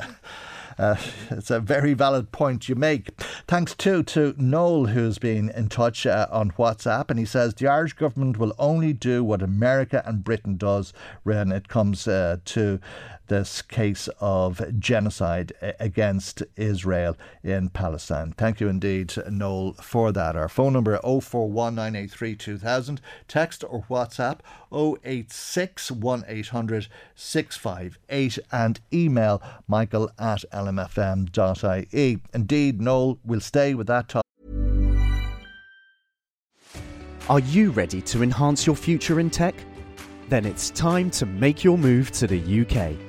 Uh, it's a very valid point you make. Thanks too to Noel, who's been in touch uh, on WhatsApp, and he says the Irish government will only do what America and Britain does when it comes uh, to this case of genocide against Israel in Palestine. Thank you indeed, Noel, for that. Our phone number 041983 2000, text or WhatsApp 086 1800 658, and email michael at lmfm.ie. Indeed, Noel, we'll stay with that topic. Are you ready to enhance your future in tech? Then it's time to make your move to the UK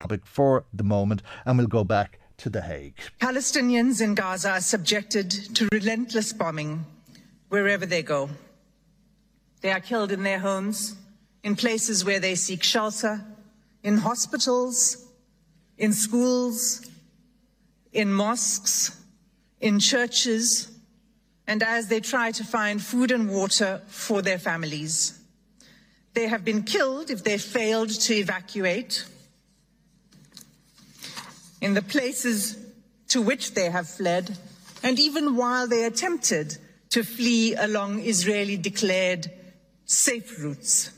Topic for the moment, and we'll go back to The Hague. Palestinians in Gaza are subjected to relentless bombing wherever they go. They are killed in their homes, in places where they seek shelter, in hospitals, in schools, in mosques, in churches, and as they try to find food and water for their families. They have been killed if they failed to evacuate in the places to which they have fled, and even while they attempted to flee along Israeli declared safe routes.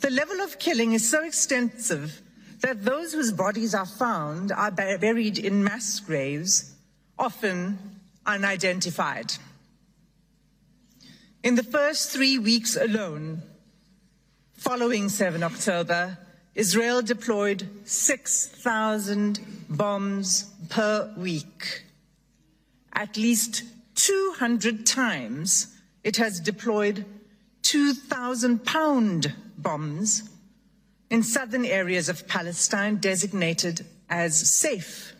The level of killing is so extensive that those whose bodies are found are buried in mass graves, often unidentified. In the first three weeks alone, following 7 October, Israel deployed 6,000 bombs per week. At least 200 times it has deployed 2,000 pound bombs in southern areas of Palestine designated as safe.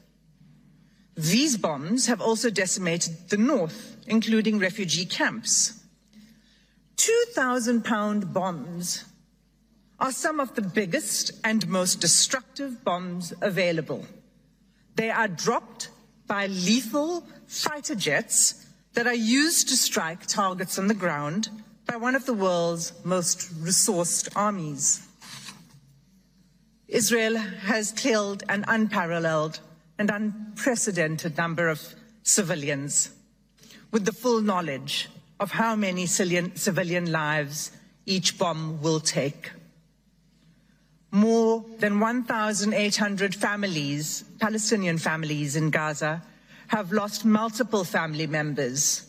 These bombs have also decimated the north, including refugee camps. 2,000 pound bombs are some of the biggest and most destructive bombs available. They are dropped by lethal fighter jets that are used to strike targets on the ground by one of the world's most resourced armies. Israel has killed an unparalleled and unprecedented number of civilians with the full knowledge of how many civilian lives each bomb will take more than 1,800 families, Palestinian families in Gaza, have lost multiple family members,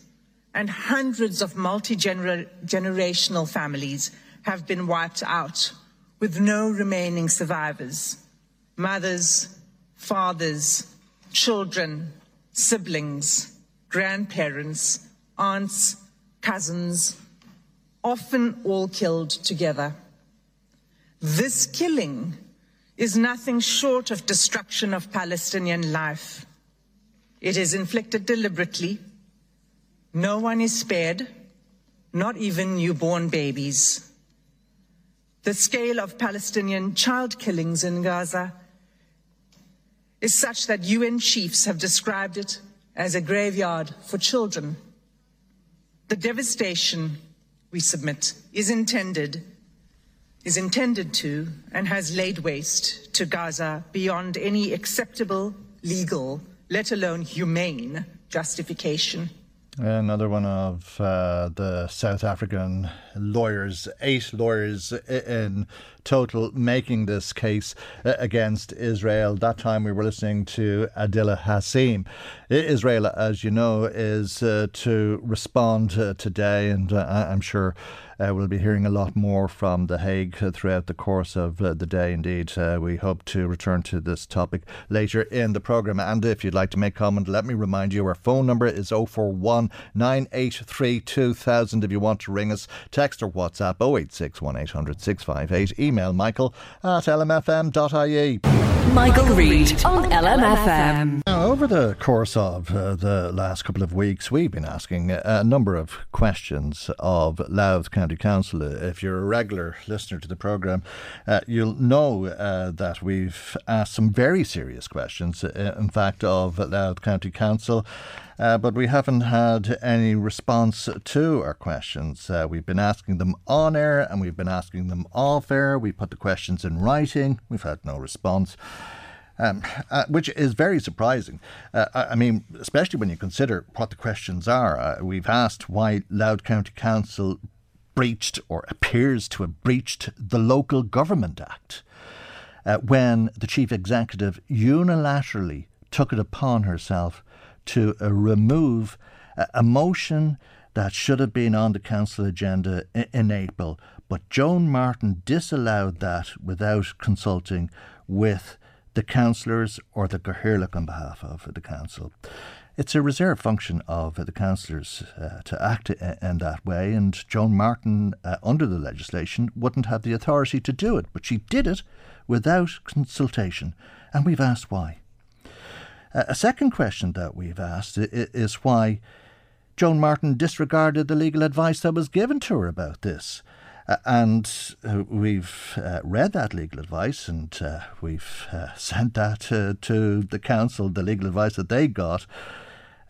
and hundreds of multi generational families have been wiped out with no remaining survivors mothers, fathers, children, siblings, grandparents, aunts, cousins, often all killed together. This killing is nothing short of destruction of Palestinian life. It is inflicted deliberately. No one is spared, not even newborn babies. The scale of Palestinian child killings in Gaza is such that UN chiefs have described it as a graveyard for children. The devastation, we submit, is intended is intended to and has laid waste to Gaza beyond any acceptable legal, let alone humane, justification. Another one of uh, the South African lawyers, eight lawyers in total, making this case uh, against Israel. That time we were listening to Adila Hassim. Israel, as you know, is uh, to respond uh, today, and uh, I'm sure uh, we'll be hearing a lot more from The Hague throughout the course of uh, the day. Indeed, uh, we hope to return to this topic later in the programme. And if you'd like to make comment, let me remind you our phone number is 041 983 2000 if you want to ring us. Text or WhatsApp 086 1800 658. Email michael at lmfm.ie. Michael, Reade on LMFM. Now, over the course of uh, the last couple of weeks, we've been asking a number of questions of Louth County Council. If you're a regular listener to the programme, uh, you'll know uh, that we've asked some very serious questions, uh, in fact, of Louth County Council. Uh, but we haven't had any response to our questions. Uh, we've been asking them on air and we've been asking them off air. We put the questions in writing. We've had no response. Um, uh, which is very surprising. Uh, I mean, especially when you consider what the questions are. Uh, we've asked why Louth County Council breached or appears to have breached the Local Government Act uh, when the chief executive unilaterally took it upon herself to uh, remove a motion that should have been on the council agenda in, in April, but Joan Martin disallowed that without consulting with the councillors or the Cathaoirleach on behalf of the council. It's a reserve function of the councillors uh, to act in that way, and Joan Martin, uh, under the legislation, wouldn't have the authority to do it, but she did it without consultation, and we've asked why. Uh, a second question that we've asked is why Joan Martin disregarded the legal advice that was given to her about this. Uh, and uh, we've uh, read that legal advice and uh, we've uh, sent that to the council, the legal advice that they got,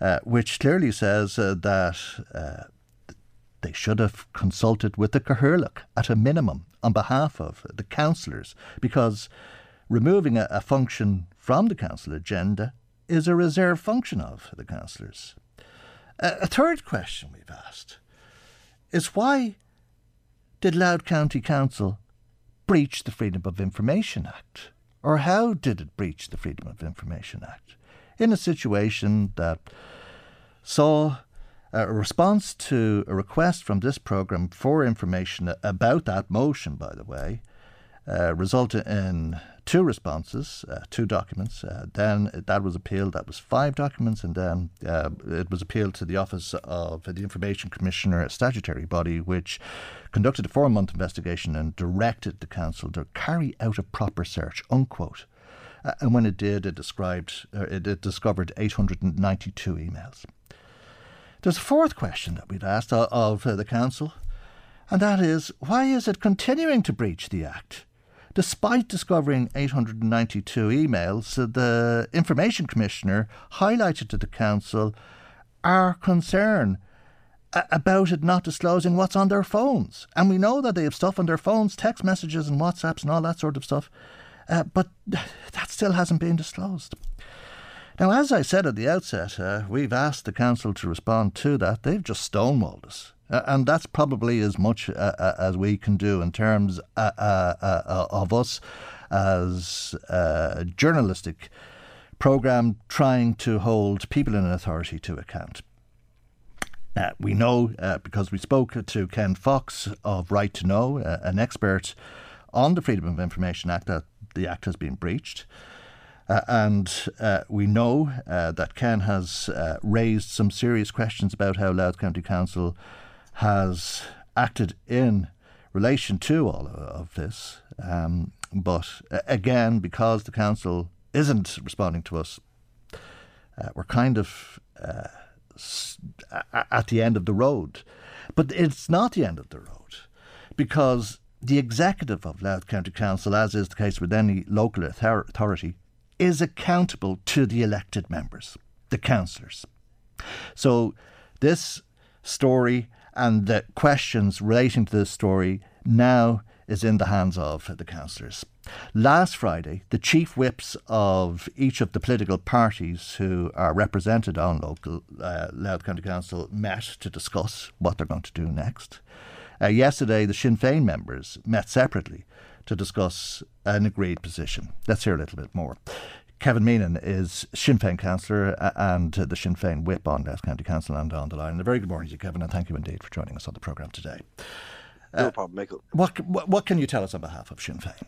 uh, which clearly says that they should have consulted with the Cathaoirleach at a minimum on behalf of the councillors, because removing a, a function from the council agenda is a reserved function of the councillors. A third question we've asked is why did Louth County Council breach the Freedom of Information Act? Or how did it breach the Freedom of Information Act? In a situation that saw a response to a request from this programme for information about that motion, by the way, uh, resulted in two responses, uh, two documents. Uh, then that was appealed. That was five documents, and then uh, it was appealed to the Office of the Information Commissioner, a statutory body, which conducted a four-month investigation and directed the council to carry out a proper search. Unquote. Uh, and when it did, it described uh, it, it discovered 892 emails. There's a fourth question that we'd asked of, of the council, and that is why is it continuing to breach the Act? Despite discovering 892 emails, the Information Commissioner highlighted to the Council our concern about it not disclosing what's on their phones. And we know that they have stuff on their phones, text messages and WhatsApps and all that sort of stuff. Uh, but that still hasn't been disclosed. Now, as I said at the outset, uh, we've asked the council to respond to that. They've just stonewalled us. Uh, and that's probably as much uh, uh as we can do in terms uh, uh, of us as a journalistic program trying to hold people in authority to account. Uh, we know uh, because we spoke to Ken Fox of Right to Know, uh, an expert on the Freedom of Information Act, that the Act has been breached. and we know that Ken has raised some serious questions about how Louth County Council has acted in relation to all of this. Um, but again, because the council isn't responding to us, uh, we're kind of uh, at the end of the road. But it's not the end of the road because the executive of Louth County Council, as is the case with any local authority, is accountable to the elected members, the councillors. So this story and the questions relating to this story now is in the hands of the councillors. Last Friday, the chief whips of each of the political parties who are represented on local uh, Louth County Council met to discuss what they're going to do next. Uh, yesterday, the Sinn Féin members met separately to discuss an agreed position. Let's hear a little bit more. Kevin Meenan is Sinn Féin councillor uh, and the Sinn Féin whip on Louth County Council and on the line. And a very good morning to you, Kevin, and thank you indeed for joining us on the programme today. No uh, problem, Michael. What, what, what can you tell us on behalf of Sinn Féin?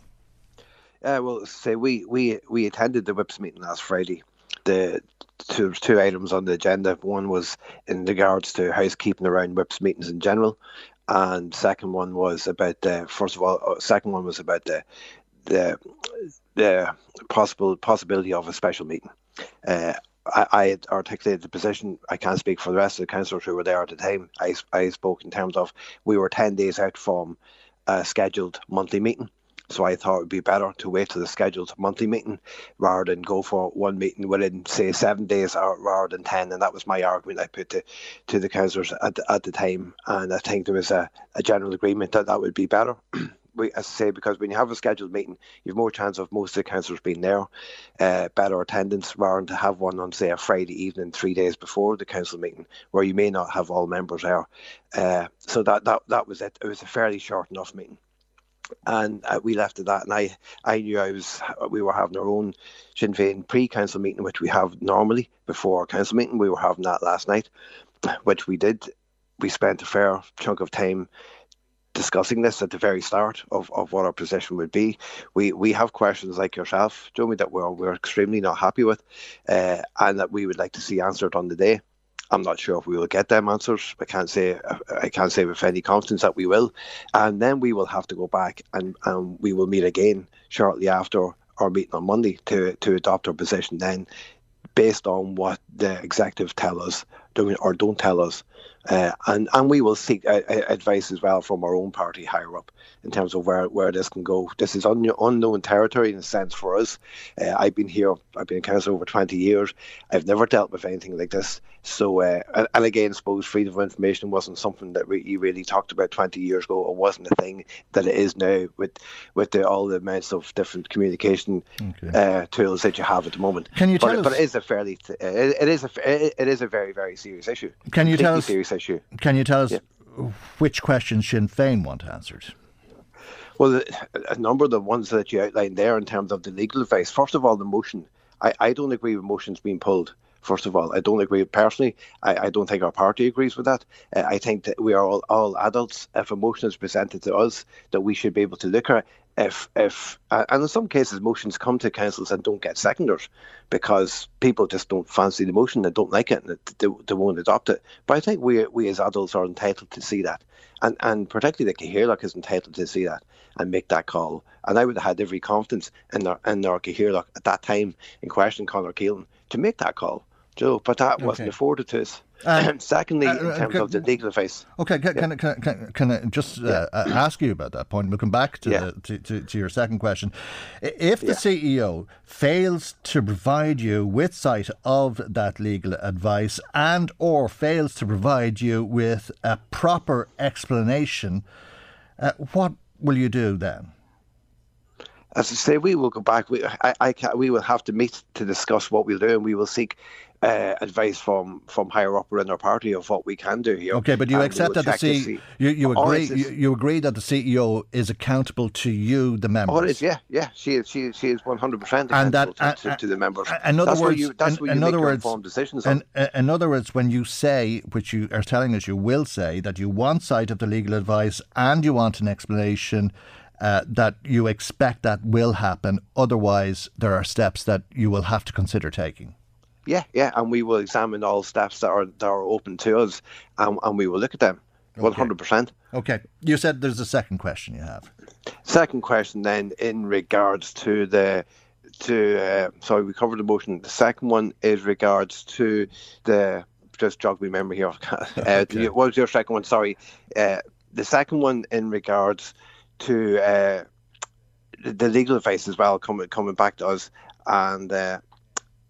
Uh, well, say we, we we attended the whips meeting last Friday. The two two items on the agenda. One was in regards to housekeeping around whips meetings in general, and second one was about the first of all. Uh, second one was about the the the possible possibility of a special meeting. Uh, I, I articulated the position. I can't speak for the rest of the councillors who were there at the time. I, I spoke in terms of we were 10 days out from a scheduled monthly meeting. So I thought it would be better to wait till the scheduled monthly meeting rather than go for one meeting within, say, seven days or, rather than 10. And that was my argument I put to, to the councillors at the, at the time. And I think there was a, a general agreement that that would be better. we, as I say, because when you have a scheduled meeting, you have more chance of most of the councillors being there, uh, better attendance, rather than to have one on, say, a Friday evening, three days before the council meeting, where you may not have all members there. Uh, so that, that that was it. It was a fairly short enough meeting and uh, we left it that. And I, I knew I was we were having our own Sinn Féin pre-council meeting, which we have normally before our council meeting. We were having that last night, which we did. We spent a fair chunk of time discussing this at the very start of, of what our position would be. We we have questions like yourself, Joey, that we're we're extremely not happy with, uh, and that we would like to see answered on the day. I'm not sure if we will get them answers. I can't say I can't say with any confidence that we will, and then we will have to go back and, and we will meet again shortly after our meeting on Monday to to adopt our position then, based on what the executive tell us or don't tell us, uh, and and we will seek uh, advice as well from our own party higher up in terms of where, where this can go. This is un- unknown territory in a sense for us. Uh, I've been here, I've been in council over 20 years. I've never dealt with anything like this. So, uh, and, and, again, I suppose freedom of information wasn't something that we, you really talked about 20 years ago. It wasn't a thing that it is now with with the, all the amounts of different communication okay. uh, tools that you have at the moment. Can you tell but, us? But it is a fairly, it, it is a, it is a very, very serious issue. Can you tell us? Serious issue. Can you tell us yeah. which questions Sinn Féin want answered? Well, a number of the ones that you outlined there in terms of the legal advice. First of all, the motion. I, I don't agree with motions being pulled. First of all, I don't agree personally. I, I don't think our party agrees with that. Uh, I think that we are all, all adults. If a motion is presented to us, that we should be able to look at if if uh, and in some cases motions come to councils and don't get seconders because people just don't fancy the motion they don't like it and they, they won't adopt it but i think we we as adults are entitled to see that and and particularly the Cathaoirleach is entitled to see that and make that call and i would have had every confidence in our in our Cathaoirleach at that time in question Conor Keelan to make that call Joe but that wasn't afforded to us um, Secondly, uh, in terms can, of the legal advice. Okay, can, yeah. can, can, can, I just uh, yeah. ask you about that point? We'll come back to, yeah. the, to, to, to, your second question. If the CEO fails to provide you with sight of that legal advice and or fails to provide you with a proper explanation, uh, what will you do then? As I say, we will go back. We, I, I we will have to meet to discuss what we'll do, and we will seek uh, advice from from higher up in our party of what we can do here. Okay, but you accept that the C, you, you agree you, you, agree that the CEO is accountable to you, the members. Oh, is, Yeah, yeah. She is. She she is one hundred percent and that to, uh, to, the members. In other that's words, you, that's in, in other words, decisions. In, in other words, when you say, which you are telling us, you will say that you want sight of the legal advice and you want an explanation. Uh, that you expect that will happen. Otherwise, there are steps that you will have to consider taking. Yeah, yeah, and we will examine all steps that are that are open to us, and, and we will look at them. One hundred percent. Okay. You said there's a second question you have. Second question then, in regards to the to uh, sorry, we covered the motion. The second one is regards to the just jog my memory here. uh, okay. What was your second one? Sorry, uh, the second one in regards to uh, the legal advice as well coming coming back to us, and uh,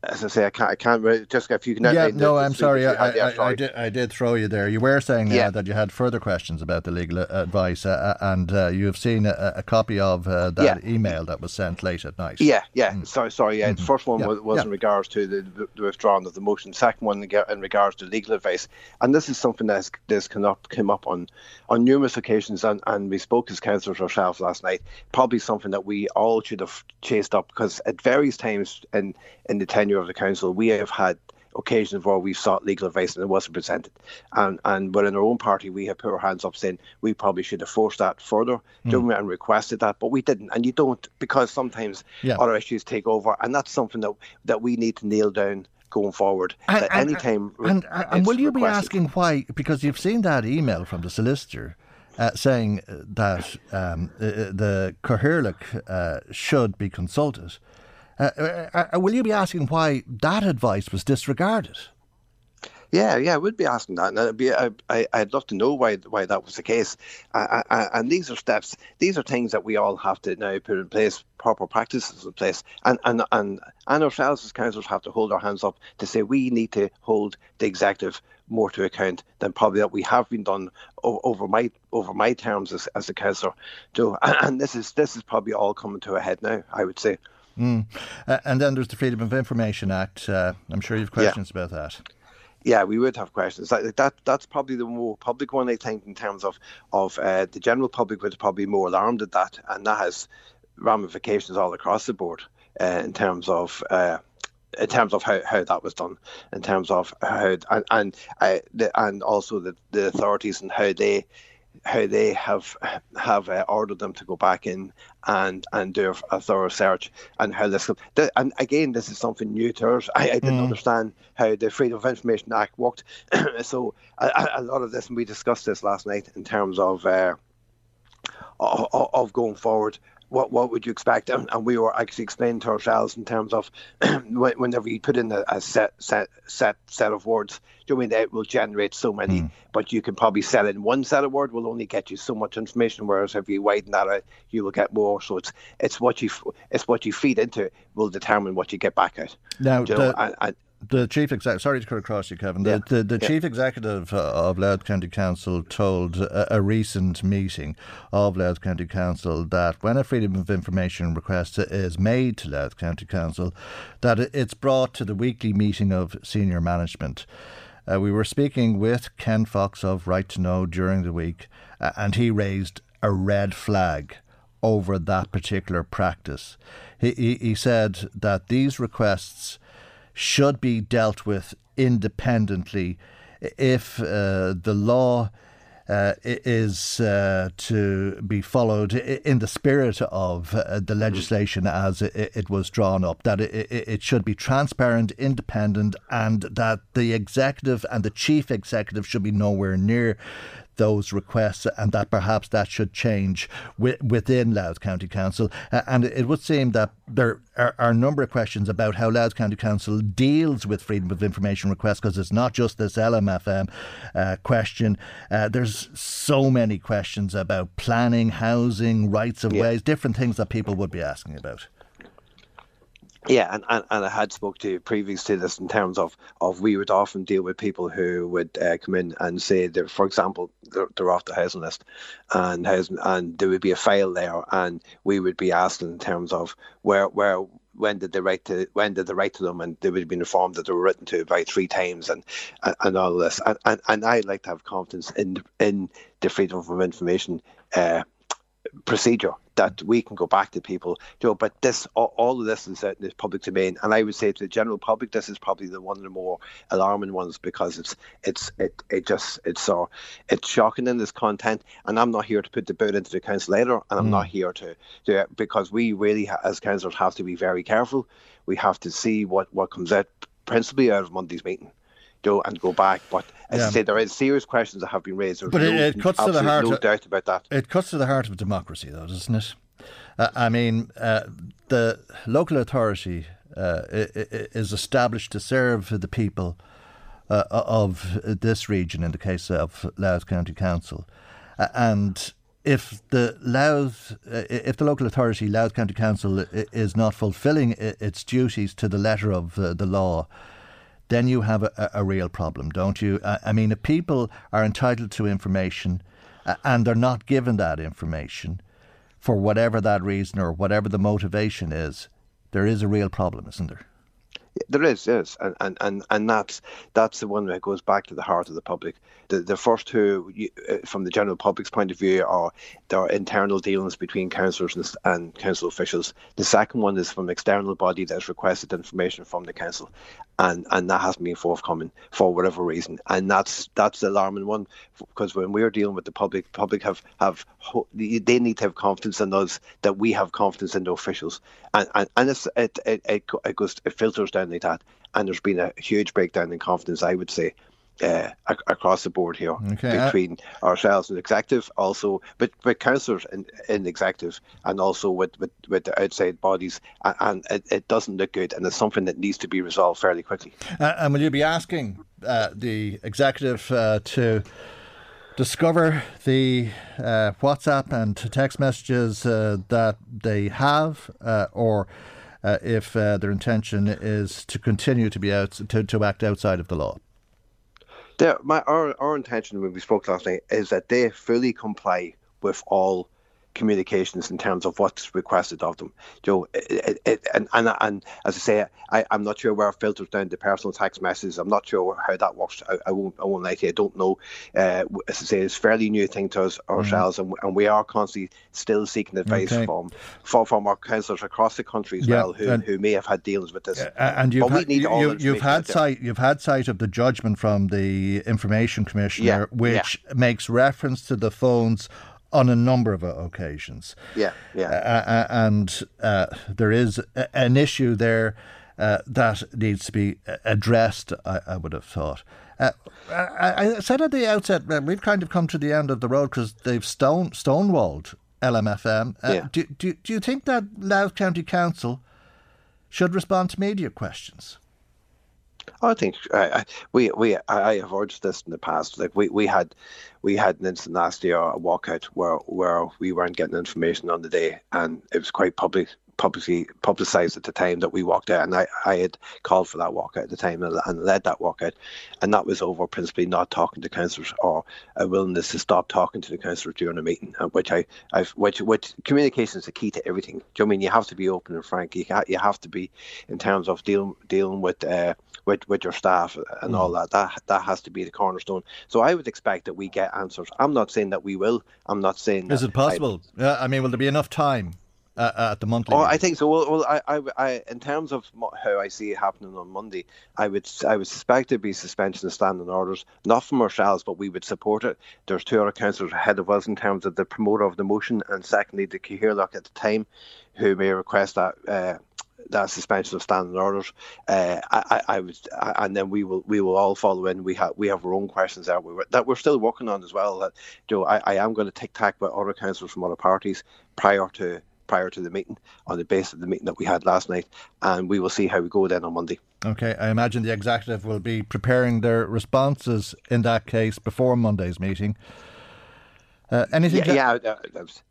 as I say, I can't, I can't really, just if you can. Yeah, no, I'm sorry. I, I, I, did, I did throw you there. You were saying uh, that you had further questions about the legal advice, uh, uh, and uh, you have seen a, a copy of uh, that yeah. email that was sent late at night. Yeah, yeah. Mm. Sorry, sorry. Yeah, mm-hmm. the first one yeah. was, was in regards to the, the withdrawal of the motion. Second one in regards to legal advice, and this is something that's this come up, came up on on numerous occasions, and, and we spoke as councillors ourselves last night. Probably something that we all should have chased up because at various times in in the tenure of the council, we have had occasions where we've sought legal advice and it wasn't presented. And and within our own party, we have put our hands up saying we probably should have forced that further mm. and requested that, but we didn't. And you don't because sometimes yeah. other issues take over, and that's something that that we need to nail down going forward. And, at any time, and, and, and will you requested. be asking why? Because you've seen that email from the solicitor. Uh, saying that um, uh, the Cathaoirleach uh, should be consulted. Uh, uh, uh, will you be asking why that advice was disregarded? Yeah, yeah, I would be asking that, and I'd be, I, would love to know why why that was the case. I, I, and these are steps, these are things that we all have to now put in place, proper practices in place, and and and, and ourselves as councillors have to hold our hands up to say we need to hold the executive more to account than probably that we have been done over my over my terms as, as a councillor. Joe, and this is this is probably all coming to a head now. I would say. Mm. Uh, and then there's the Freedom of Information Act. Uh, I'm sure you have questions yeah. about that. Yeah, we would have questions. That, that that's probably the more public one, I think, in terms of of uh, the general public would probably be more alarmed at that, and that has ramifications all across the board uh, in terms of uh, in terms of how, how that was done, in terms of how and and uh, the, and also the, the authorities and how they how they have have uh, ordered them to go back in and and do a, a thorough search and how this and again this is something new to us. I, I didn't mm. understand how the Freedom of Information Act worked, so a, a, lot of this and we discussed this last night in terms of uh, of, of going forward what what would you expect? And, and, we were actually explaining to ourselves in terms of whenever you put in a, a, set set set set of words, do you know, I mean it will generate so many, mm. but you can probably sell in one set of words will only get you so much information. Whereas if you widen that out, you will get more. So it's it's what you it's what you feed into will determine what you get back out. Now, you know, the, and, and, the chief executive, sorry to cut across you, Kevin. The, yeah. the, the yeah. chief executive uh, of Louth County Council told a, a, recent meeting of Louth County Council that when a freedom of information request is made to Louth County Council, that it's brought to the weekly meeting of senior management. Uh, we were speaking with Ken Fox of Right to Know during the week, uh, and he raised a red flag over that particular practice. He, he, he said that these requests should be dealt with independently. If uh, the law uh, is uh, to be followed in the spirit of uh, the legislation as it, it, was drawn up, that it, it, should be transparent, independent, and that the executive and the chief executive should be nowhere near those requests and that perhaps that should change within Louth County Council. Uh, and it would seem that there are, are, a number of questions about how Louth County Council deals with freedom of information requests because it's not just this LMFM uh, question. Uh, there's so many questions about planning, housing, rights of yeah. ways, different things that people would be asking about. Yeah, and, and, and I had spoke to you to this in terms of, of we would often deal with people who would uh, come in and say that, for example, they're, they're off the housing list, and housing, and there would be a file there, and we would be asked in terms of where where when did they write to when did they write to them? And they would have been informed that they were written to about three times and and, and all this. And, and and I like to have confidence in in the freedom of information uh, procedure that we can go back to people. You know, but this all, all of this is out in the public domain, and I would say to the general public, this is probably the one of the more alarming ones because it's it's it it just it's so it's shocking in this content. And I'm not here to put the boot into the council later, and I'm mm. not here to do it because we really as councillors have to be very careful. We have to see what what comes out principally out of Monday's meeting do and go back. But as yeah. I say, there are serious questions that have been raised. There's but no, it, it cuts to the heart. No of, doubt about that. It cuts to the heart of democracy, though, doesn't it? Uh, I mean, uh, the local authority uh, is established to serve the people uh, of this region, in the case of Louth County Council, and if the Louth, uh, if the local authority, Louth County Council, is not fulfilling its duties to the letter of uh, the law, then you have a, a real problem, don't you? I mean, if people are entitled to information and they're not given that information for whatever that reason or whatever the motivation is, there is a real problem, isn't there? There is, yes, and, and, and, and that's that's the one that goes back to the heart of the public. The the first two, uh, from the general public's point of view, are there are internal dealings between councillors and, and council officials. The second one is from an external body that has requested information from the council, and and that hasn't been forthcoming for whatever reason, and that's that's the alarming one because when we're dealing with the public, public have have they need to have confidence in us that we have confidence in the officials, and and, and it's, it, it it it goes it filters down like that, and there's been a huge breakdown in confidence, I would say, uh, across the board here okay. between uh, ourselves and executive, also, but but councillors in, in executive, and also with, with, with the outside bodies, and, and it, it, doesn't look good, and it's something that needs to be resolved fairly quickly. Uh, and will you be asking uh, the executive uh, to discover the uh, WhatsApp and text messages uh, that they have, uh, or uh, if their intention is to continue to be out to, to act outside of the law. My, our, our intention when we spoke last night is that they fully comply with all communications in terms of what's requested of them. Joe, it, it, and, and and as I say, I, I'm not sure where it filters down to personal text messages. I'm not sure how that works. I, I won't I won't lie to you. I don't know. Uh, as I say, it's a fairly new thing to us ourselves, mm. and, and we are constantly still seeking advice okay. from, from from our councillors across the country as yeah, well, who, who may have had dealings with this. And you've had, you, you've had sight you've had sight of the judgment from the information commissioner, yeah, which makes reference to the phones on a number of occasions. Yeah, yeah. Uh, uh and uh, there is an issue there uh, that needs to be addressed, I, I would have thought. Uh, I, I, said at the outset, we've kind of come to the end of the road because they've stone, stonewalled LMFM. Uh, yeah. do, do, do you think that Louth County Council should respond to media questions? I think we we I have urged this in the past. Like we, we had we had an incident last year, a walkout where where we weren't getting information on the day, and it was quite public publicly publicised at the time that we walked out, and I, I had called for that walkout at the time and, and led that walkout, and that was over principally not talking to councillors or a willingness to stop talking to the councillors during a meeting, uh, which I, I've, which, which communication is the key to everything. Do you know I mean you have to be open and frank? You, you have to be in terms of dealing dealing with uh, with with your staff and mm. all that. That that has to be the cornerstone. So I would expect that we get answers. I'm not saying that we will. I'm not saying. Is it possible? I, yeah, I mean, will there be enough time? uh, at the monthly? Oh, I think so. Well, well I, I, I, in terms of how I see it happening on Monday, I would, I would suspect it'd be suspension of standing orders, not from ourselves, but we would support it. There's two other councillors ahead of us in terms of the promoter of the motion, and secondly, the Cathaoirleach at the time, who may request that. Uh, that suspension of standing orders. Uh, I, I, was, and then we will we will all follow in. We have we have our own questions there we were, that we're still working on as well. That Joe, I, I am going to tick tack with other councillors from other parties prior to prior to the meeting on the basis of the meeting that we had last night, and we will see how we go then on Monday. Okay, I imagine the executive will be preparing their responses in that case before Monday's meeting. Uh, anything? Yeah, to, yeah uh,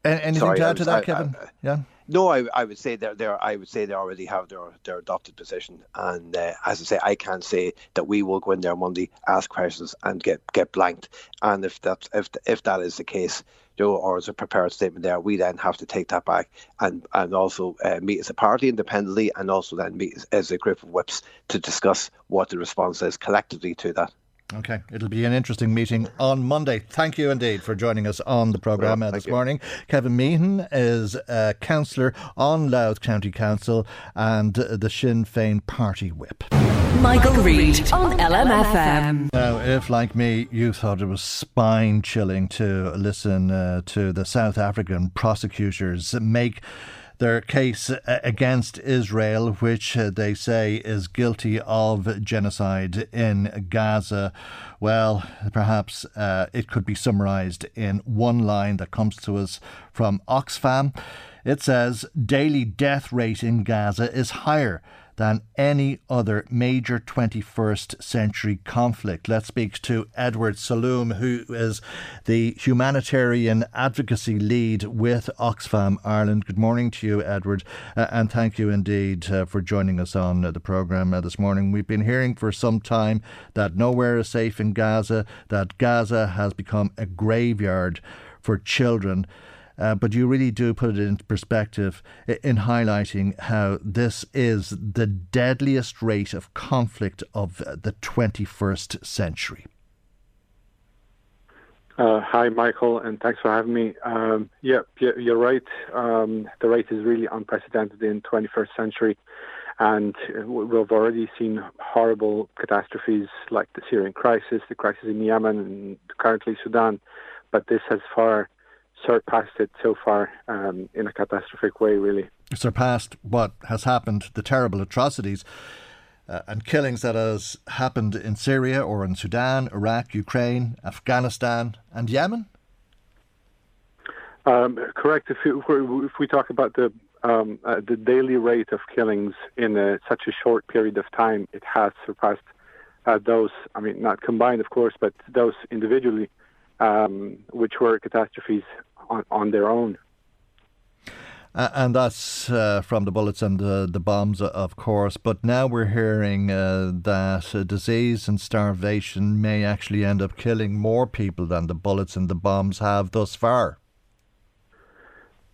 anything sorry, to add to that, I, Kevin? I, yeah. No, I, I would say they're, they're I would say they already have their their adopted position, and uh, as I say, I can't say that we will go in there Monday, ask questions, and get get blanked. And if that if if that is the case, Joe, or as a prepared statement there, we then have to take that back and and also uh, meet as a party independently, and also then meet as, as a group of whips to discuss what the response is collectively to that. Okay, it'll be an interesting meeting on Monday. Thank you indeed for joining us on the programme well, uh, this you. morning. Kevin Meenan is a councillor on Louth County Council and the Sinn Féin Party Whip. Michael, Michael Reade on LMFM. Now, if like me, you thought it was spine chilling to listen uh, to the South African prosecutors make their case uh, against Israel, which uh, they say is guilty of genocide in Gaza. Well, perhaps uh, it could be summarised in one line that comes to us from Oxfam. It says daily death rate in Gaza is higher than any other major 21st century conflict. Let's speak to Edward Saloom, who is the humanitarian advocacy lead with Oxfam Ireland. Good morning to you, Edward, uh, and thank you indeed uh, for joining us on uh, the programme uh, this morning. We've been hearing for some time that nowhere is safe in Gaza, that Gaza has become a graveyard for children. Uh, but you really do put it into perspective in highlighting how this is the deadliest rate of conflict of the 21st century. Uh, hi, Michael, and thanks for having me. Um, yeah, you're right. Um, the rate is really unprecedented in 21st century, and we've already seen horrible catastrophes like the Syrian crisis, the crisis in Yemen, and currently Sudan. But this has far surpassed it so far um, in a catastrophic way, really. Surpassed what has happened, the terrible atrocities uh, and killings that has happened in Syria or in Sudan, Iraq, Ukraine, Afghanistan, and Yemen? Um, correct. If, you, if, we talk about the um, uh, the daily rate of killings in a, such a short period of time, it has surpassed uh, those, I mean, not combined, of course, but those individually, um, which were catastrophes on, on their own. Uh, and that's uh, from the bullets and the, the bombs, of course. But now we're hearing uh, that disease and starvation may actually end up killing more people than the bullets and the bombs have thus far.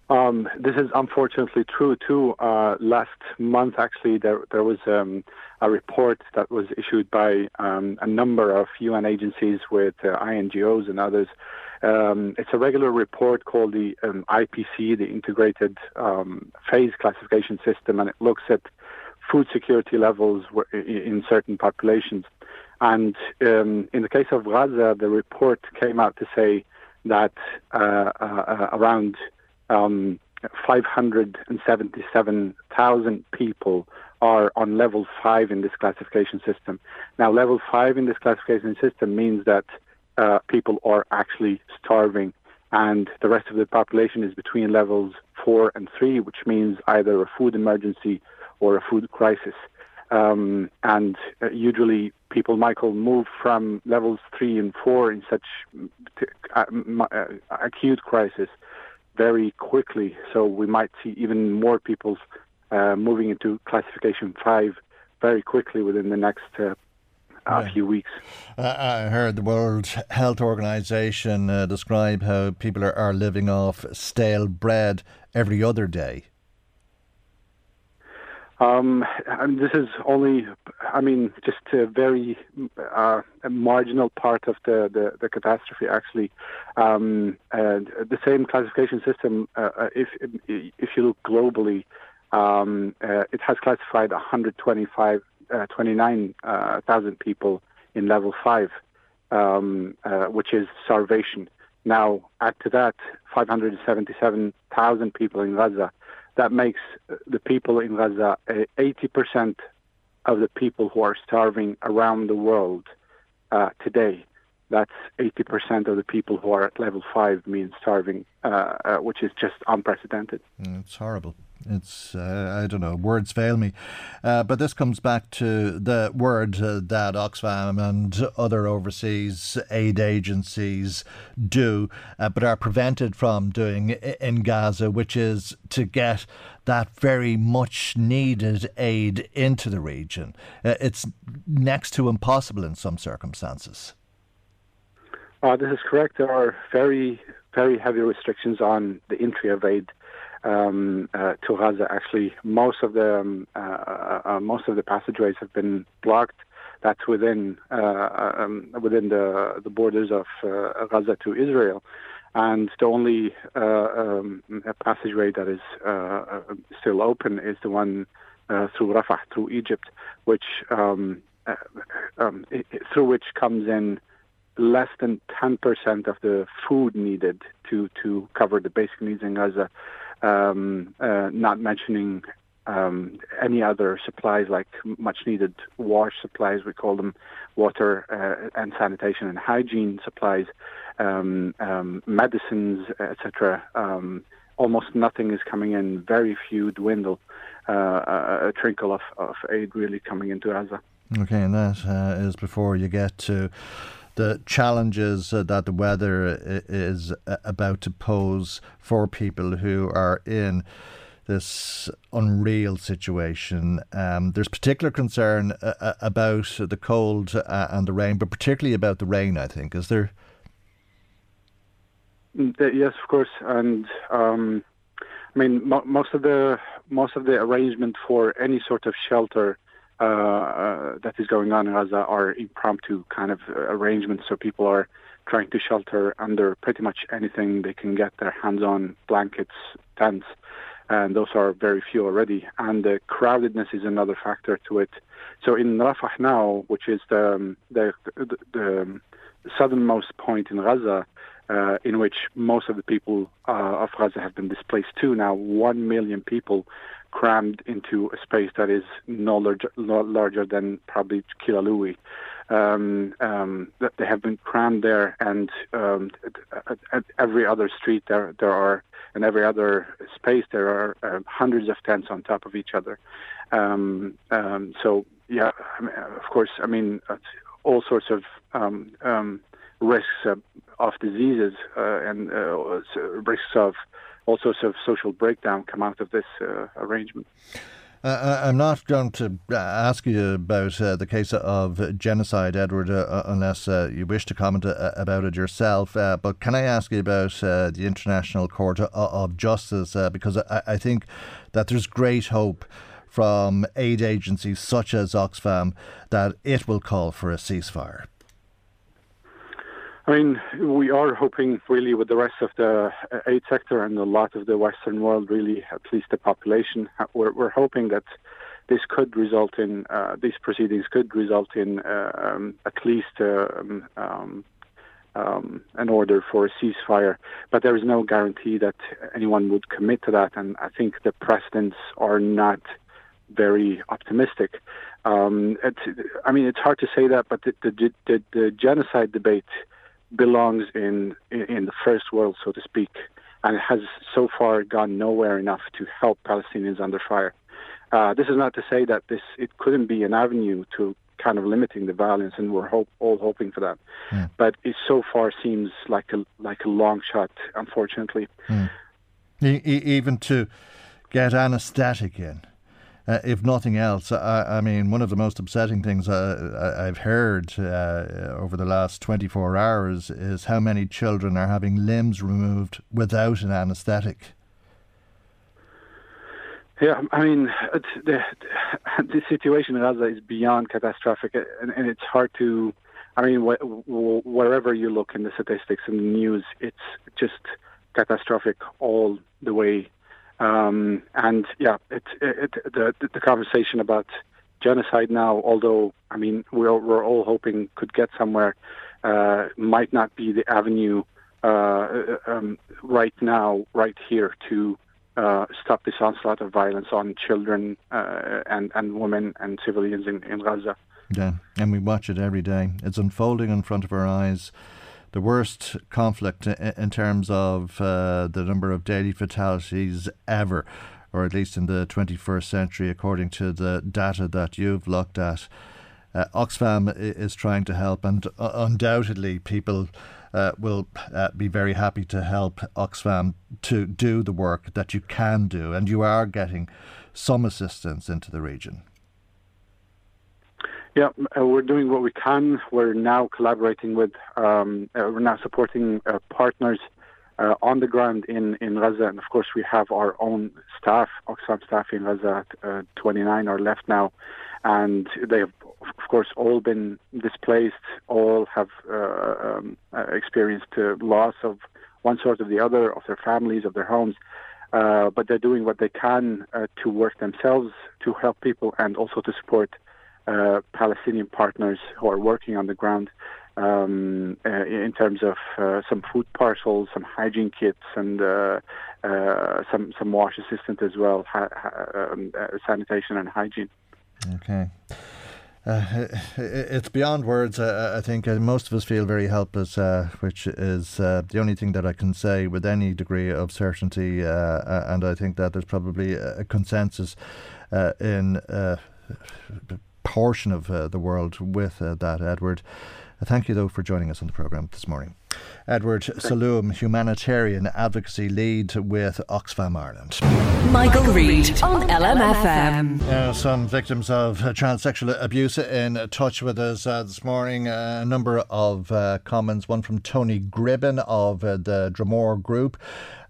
Um, this is unfortunately true too. Uh, last month, actually, there there was um, a report that was issued by um, a number of UN agencies with uh, INGOs and others. Um, it's a regular report called the um, IPC, the Integrated um, Phase Classification System, and it looks at food security levels in certain populations. And in the case of Gaza, the report came out to say that uh, uh, around um, 577,000 people are on level five in this classification system. Now, level five in this classification system means that uh, people are actually starving, and the rest of the population is between levels four and three, which means either a food emergency or a food crisis. Um, and uh, usually, people, Michael, move from levels three and four in such uh, uh, acute crisis very quickly. So we might see even more people uh, moving into classification five very quickly within the next uh, a few weeks. Uh, I heard the World Health Organization uh, describe how people are, are living off stale bread every other day. Um, and this is only, I mean, just a very uh, a marginal part of the, the, the catastrophe, actually. Um, and the same classification system, uh, uh if, if you look globally, um, uh, it has classified 125, uh, 29,000 uh, people in level 5, um, uh, which is starvation. Now, add to that 577,000 people in Gaza that makes the people in Gaza 80% of the people who are starving around the world uh, today. That's 80% of the people who are at level five mean starving, uh, uh, which is just unprecedented. Mm, it's horrible. It's, uh, I don't know, words fail me. Uh, but this comes back to the word uh, that Oxfam and other overseas aid agencies do, uh, but are prevented from doing in Gaza, which is to get that very much needed aid into the region. It's next to impossible in some circumstances. Uh, this is correct. There are very, very heavy restrictions on the entry of aid um, uh, to Gaza. Actually, most of the um, uh, uh, uh most of the passageways have been blocked. That's within uh, um, within the the borders of uh, Gaza to Israel, and the only um, passageway that is still open is the one through Rafah, through Egypt, which um, um, through which comes in less than 10% of the food needed to, to cover the basic needs in Gaza um, uh, not mentioning um, any other supplies like much needed wash supplies, we call them water uh, and sanitation and hygiene supplies, um, um, medicines, etc. Um, almost nothing is coming in, very few dwindle, uh, a, a, trickle of, of aid really coming into Gaza. Okay, and that uh, is before you get to the challenges uh, that the weather is uh, about to pose for people who are in this unreal situation. Um, there's particular concern uh, uh about the cold uh, and the rain, but particularly about the rain, I think. Is there? Mm, yes, of course. And um, I mean, mo- most of the most of the arrangement for any sort of shelter uh, uh, that is going on in Gaza are impromptu kind of arrangements. So people are trying to shelter under pretty much anything they can get their hands on, blankets, tents, and those are very few already. And the crowdedness is another factor to it. So in Rafah now, which is the um, the, the, the southernmost point in Gaza, uh, in which most of the people uh, of Gaza have been displaced to. Now, one million people crammed into a space that is no larger, no larger than probably Kilalui. Um, um, they have been crammed there, and um, at, at, every other street there there are, and every other space there are uh, hundreds of tents on top of each other. Um, um, so yeah, I mean, of course, I mean, all sorts of risks uh, of diseases uh, and uh, risks of all sorts of social breakdown come out of this uh, arrangement. Uh, I'm not going to ask you about uh, the case of genocide, Edward, uh, unless you wish to comment about it yourself. but can I ask you about the International Court of Justice? because I, I think that there's great hope from aid agencies such as Oxfam that it will call for a ceasefire? I mean, we are hoping really with the rest of the aid sector and a lot of the Western world, really, at least the population, we're, we're hoping that this could result in, uh, these proceedings could result in uh, um, at least uh, um, um, um, an order for a ceasefire. But there is no guarantee that anyone would commit to that. And I think the precedents are not very optimistic. Um, I mean, it's hard to say that, but the, the, the, the genocide debate belongs in, in the first world, so to speak, and has so far gone nowhere enough to help Palestinians under fire. Uh, this is not to say that this it couldn't be an avenue to kind of limiting the violence, and we're hope, all hoping for that. Mm. But it so far seems like a like a long shot, unfortunately. Mm. E- even to get anaesthetic in uh, if nothing else, I, I, mean, one of the most upsetting things uh, I, have heard uh, over the last 24 hours is how many children are having limbs removed without an anaesthetic. Yeah, I mean, the, the situation in Gaza is beyond catastrophic, and, and it's hard to. I mean, wh- wh- wherever you look in the statistics and the news, it's just catastrophic all the way um, and yeah, it, it, the, the conversation about genocide now, although I mean we're we're all hoping could get somewhere, uh, might not be the avenue uh, um, right now, right here to uh, stop this onslaught of violence on children uh, and and women and civilians in, in Gaza. Yeah, and we watch it every day. It's unfolding in front of our eyes the worst conflict in terms of uh, the number of daily fatalities ever, or at least in the 21st century, according to the data that you've looked at. Uh, Oxfam is trying to help, and uh, undoubtedly, people uh, will uh, be very happy to help Oxfam to do the work that you can do, and you are getting some assistance into the region. Yeah, uh, we're doing what we can. We're now collaborating with, um, uh, we're now supporting uh, partners uh, on the ground in, in Gaza. And of course, we have our own staff, Oxfam staff in Gaza, uh, 29 are left now. And they have, of course, all been displaced, all have uh, um, experienced loss of one sort or the other, of their families, of their homes. but they're doing what they can to work themselves, to help people, and also to support uh, Palestinian partners who are working on the ground um, uh, in terms of uh, some food parcels, some hygiene kits, and uh, uh, some some wash assistant as well, ha- ha- um, sanitation and hygiene. Okay. Uh, it's beyond words. Uh, I think uh, most of us feel very helpless, which is the only thing that I can say with any degree of certainty. and I think that there's probably a consensus in portion of uh, the world with uh, that, Edward. Uh, thank you, though, for joining us on the programme this morning. Edward Saloom, humanitarian advocacy lead with Oxfam Ireland. Michael, Reade on LMFM. Uh, some victims of uh, child abuse in touch with us uh, this morning. Uh, a number of uh, comments, one from Tony Gribben of uh, the Dromore Group.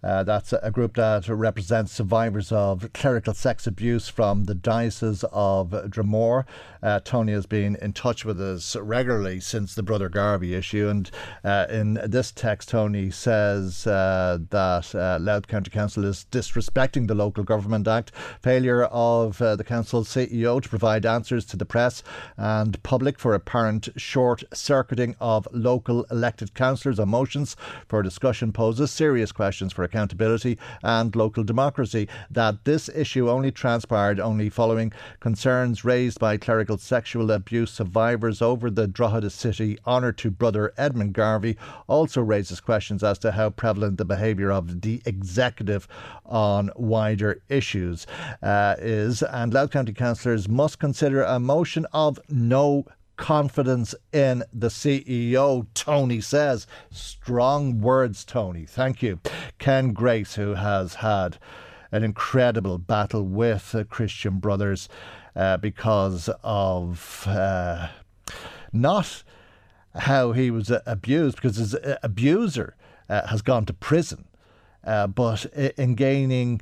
Uh, that's a group that represents survivors of clerical sex abuse from the Diocese of Dromore. Uh, Tony has been in touch with us regularly since the Brother Garvey issue, and uh, in this text, Tony says uh, that uh, Louth County Council is disrespecting the Local Government Act, failure of uh, the council's CEO to provide answers to the press and public for apparent short circuiting of local elected councillors' motions for discussion poses serious questions for accountability and local democracy. That this issue only transpired only following concerns raised by clerical sexual abuse survivors over the Drogheda City honour to brother Edmund Garvey also raises questions as to how prevalent the behaviour of the executive on wider issues uh, is. And Louth County councillors must consider a motion of no confidence in the CEO, Tony says. Strong words, Tony. Thank you. Ken Grace, who has had an incredible battle with uh, Christian Brothers uh, because of uh, not how he was uh, abused, because his uh, abuser uh, has gone to prison, but in gaining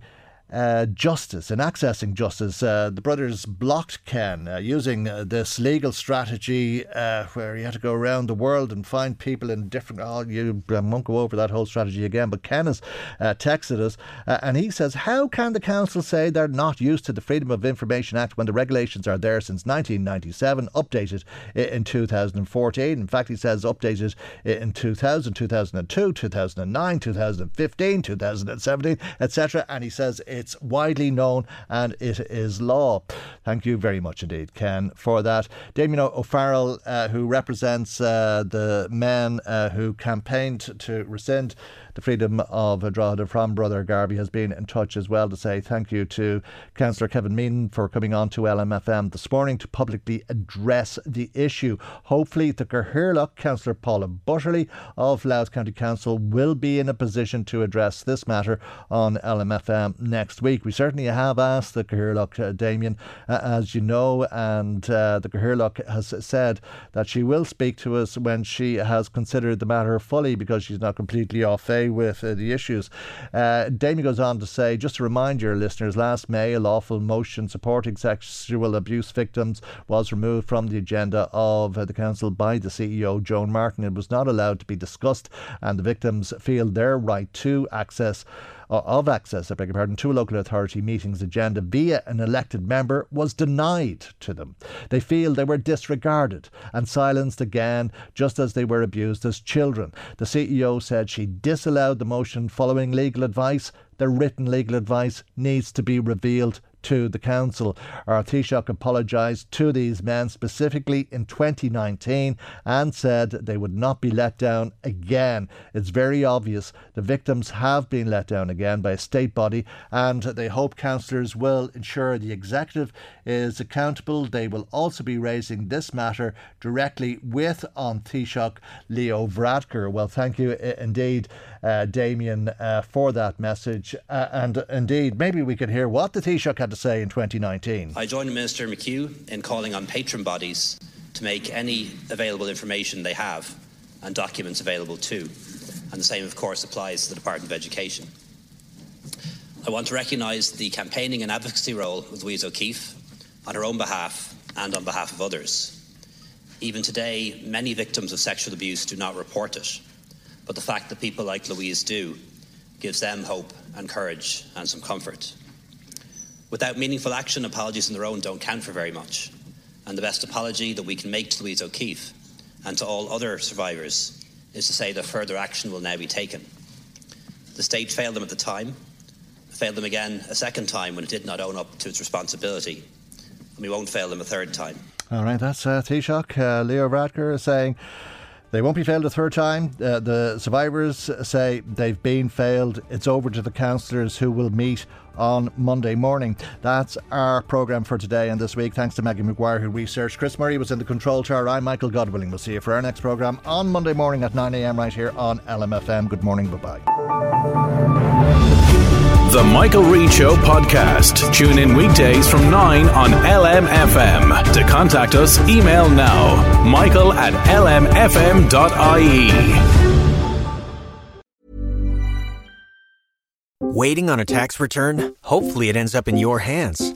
uh, justice and accessing justice. Uh, the brothers blocked Ken uh, using uh, this legal strategy uh, where he had to go around the world and find people in different. Oh, you I won't go over that whole strategy again, but Ken has texted us and he says, How can the council say they're not used to the Freedom of Information Act when the regulations are there since 1997, updated in 2014? In fact, he says updated in 2000, 2002, 2009, 2015, 2017, etc. And he says it's widely known and it is law. Thank you very much indeed, Ken, for that. Damien O'Farrell, uh, who represents uh, the men uh, who campaigned to rescind the freedom of Drogheda from Brother Garvey has been in touch as well to say thank you to Councillor Kevin Meenan for coming on to LMFM this morning to publicly address the issue. Hopefully, the Cathaoirleach, Councillor Paula Butterly of Louth County Council, will be in a position to address this matter on LMFM next week. We certainly have asked the Cathaoirleach, uh, Damien, uh, as you know, and uh, the Cathaoirleach has said that she will speak to us when she has considered the matter fully because she's not completely off with uh, the issues. Uh, Damien goes on to say, just to remind your listeners, last May a lawful motion supporting sexual abuse victims was removed from the agenda of uh, the council by the CEO, Joan Martin. It was not allowed to be discussed, and the victims feel their right to access of access, I beg your pardon, to a local authority meeting's agenda via an elected member was denied to them. They feel they were disregarded and silenced again, just as they were abused as children. The CEO said she disallowed the motion following legal advice. The written legal advice needs to be revealed to the council. Our Taoiseach apologised to these men specifically in 2019 and said they would not be let down again. It's very obvious the victims have been let down again by a state body and they hope councillors will ensure the executive is accountable. They will also be raising this matter directly with An Taoiseach Leo Varadkar. Well, thank you indeed, uh, Damien, uh, for that message. Uh, and indeed, maybe we could hear what the Taoiseach had to say in 2019. I joined Minister McHugh in calling on patron bodies to make any available information they have and documents available too. And the same, of course, applies to the Department of Education. I want to recognise the campaigning and advocacy role of Louise O'Keeffe on her own behalf and on behalf of others. Even today, many victims of sexual abuse do not report it, but the fact that people like Louise do gives them hope and courage and some comfort. Without meaningful action, apologies on their own don't count for very much. And the best apology that we can make to Louise O'Keeffe and to all other survivors is to say that further action will now be taken. The state failed them at the time, failed them again a second time when it did not own up to its responsibility, and we won't fail them a third time. All right, that's uh, Taoiseach uh, Leo Varadkar saying they won't be failed a third time. Uh, the survivors say they've been failed. It's over to the councillors who will meet on Monday morning. That's our programme for today and this week. Thanks to Maggie McGuire who researched. Chris Murray was in the control tower. I'm Michael Godwilling. We'll see you for our next programme on Monday morning at 9am right here on LMFM. Good morning. Bye bye. The Michael Reade Show podcast. Tune in weekdays from 9 on LMFM. To contact us, email now michael at lmfm.ie. Waiting on a tax return? Hopefully, it ends up in your hands.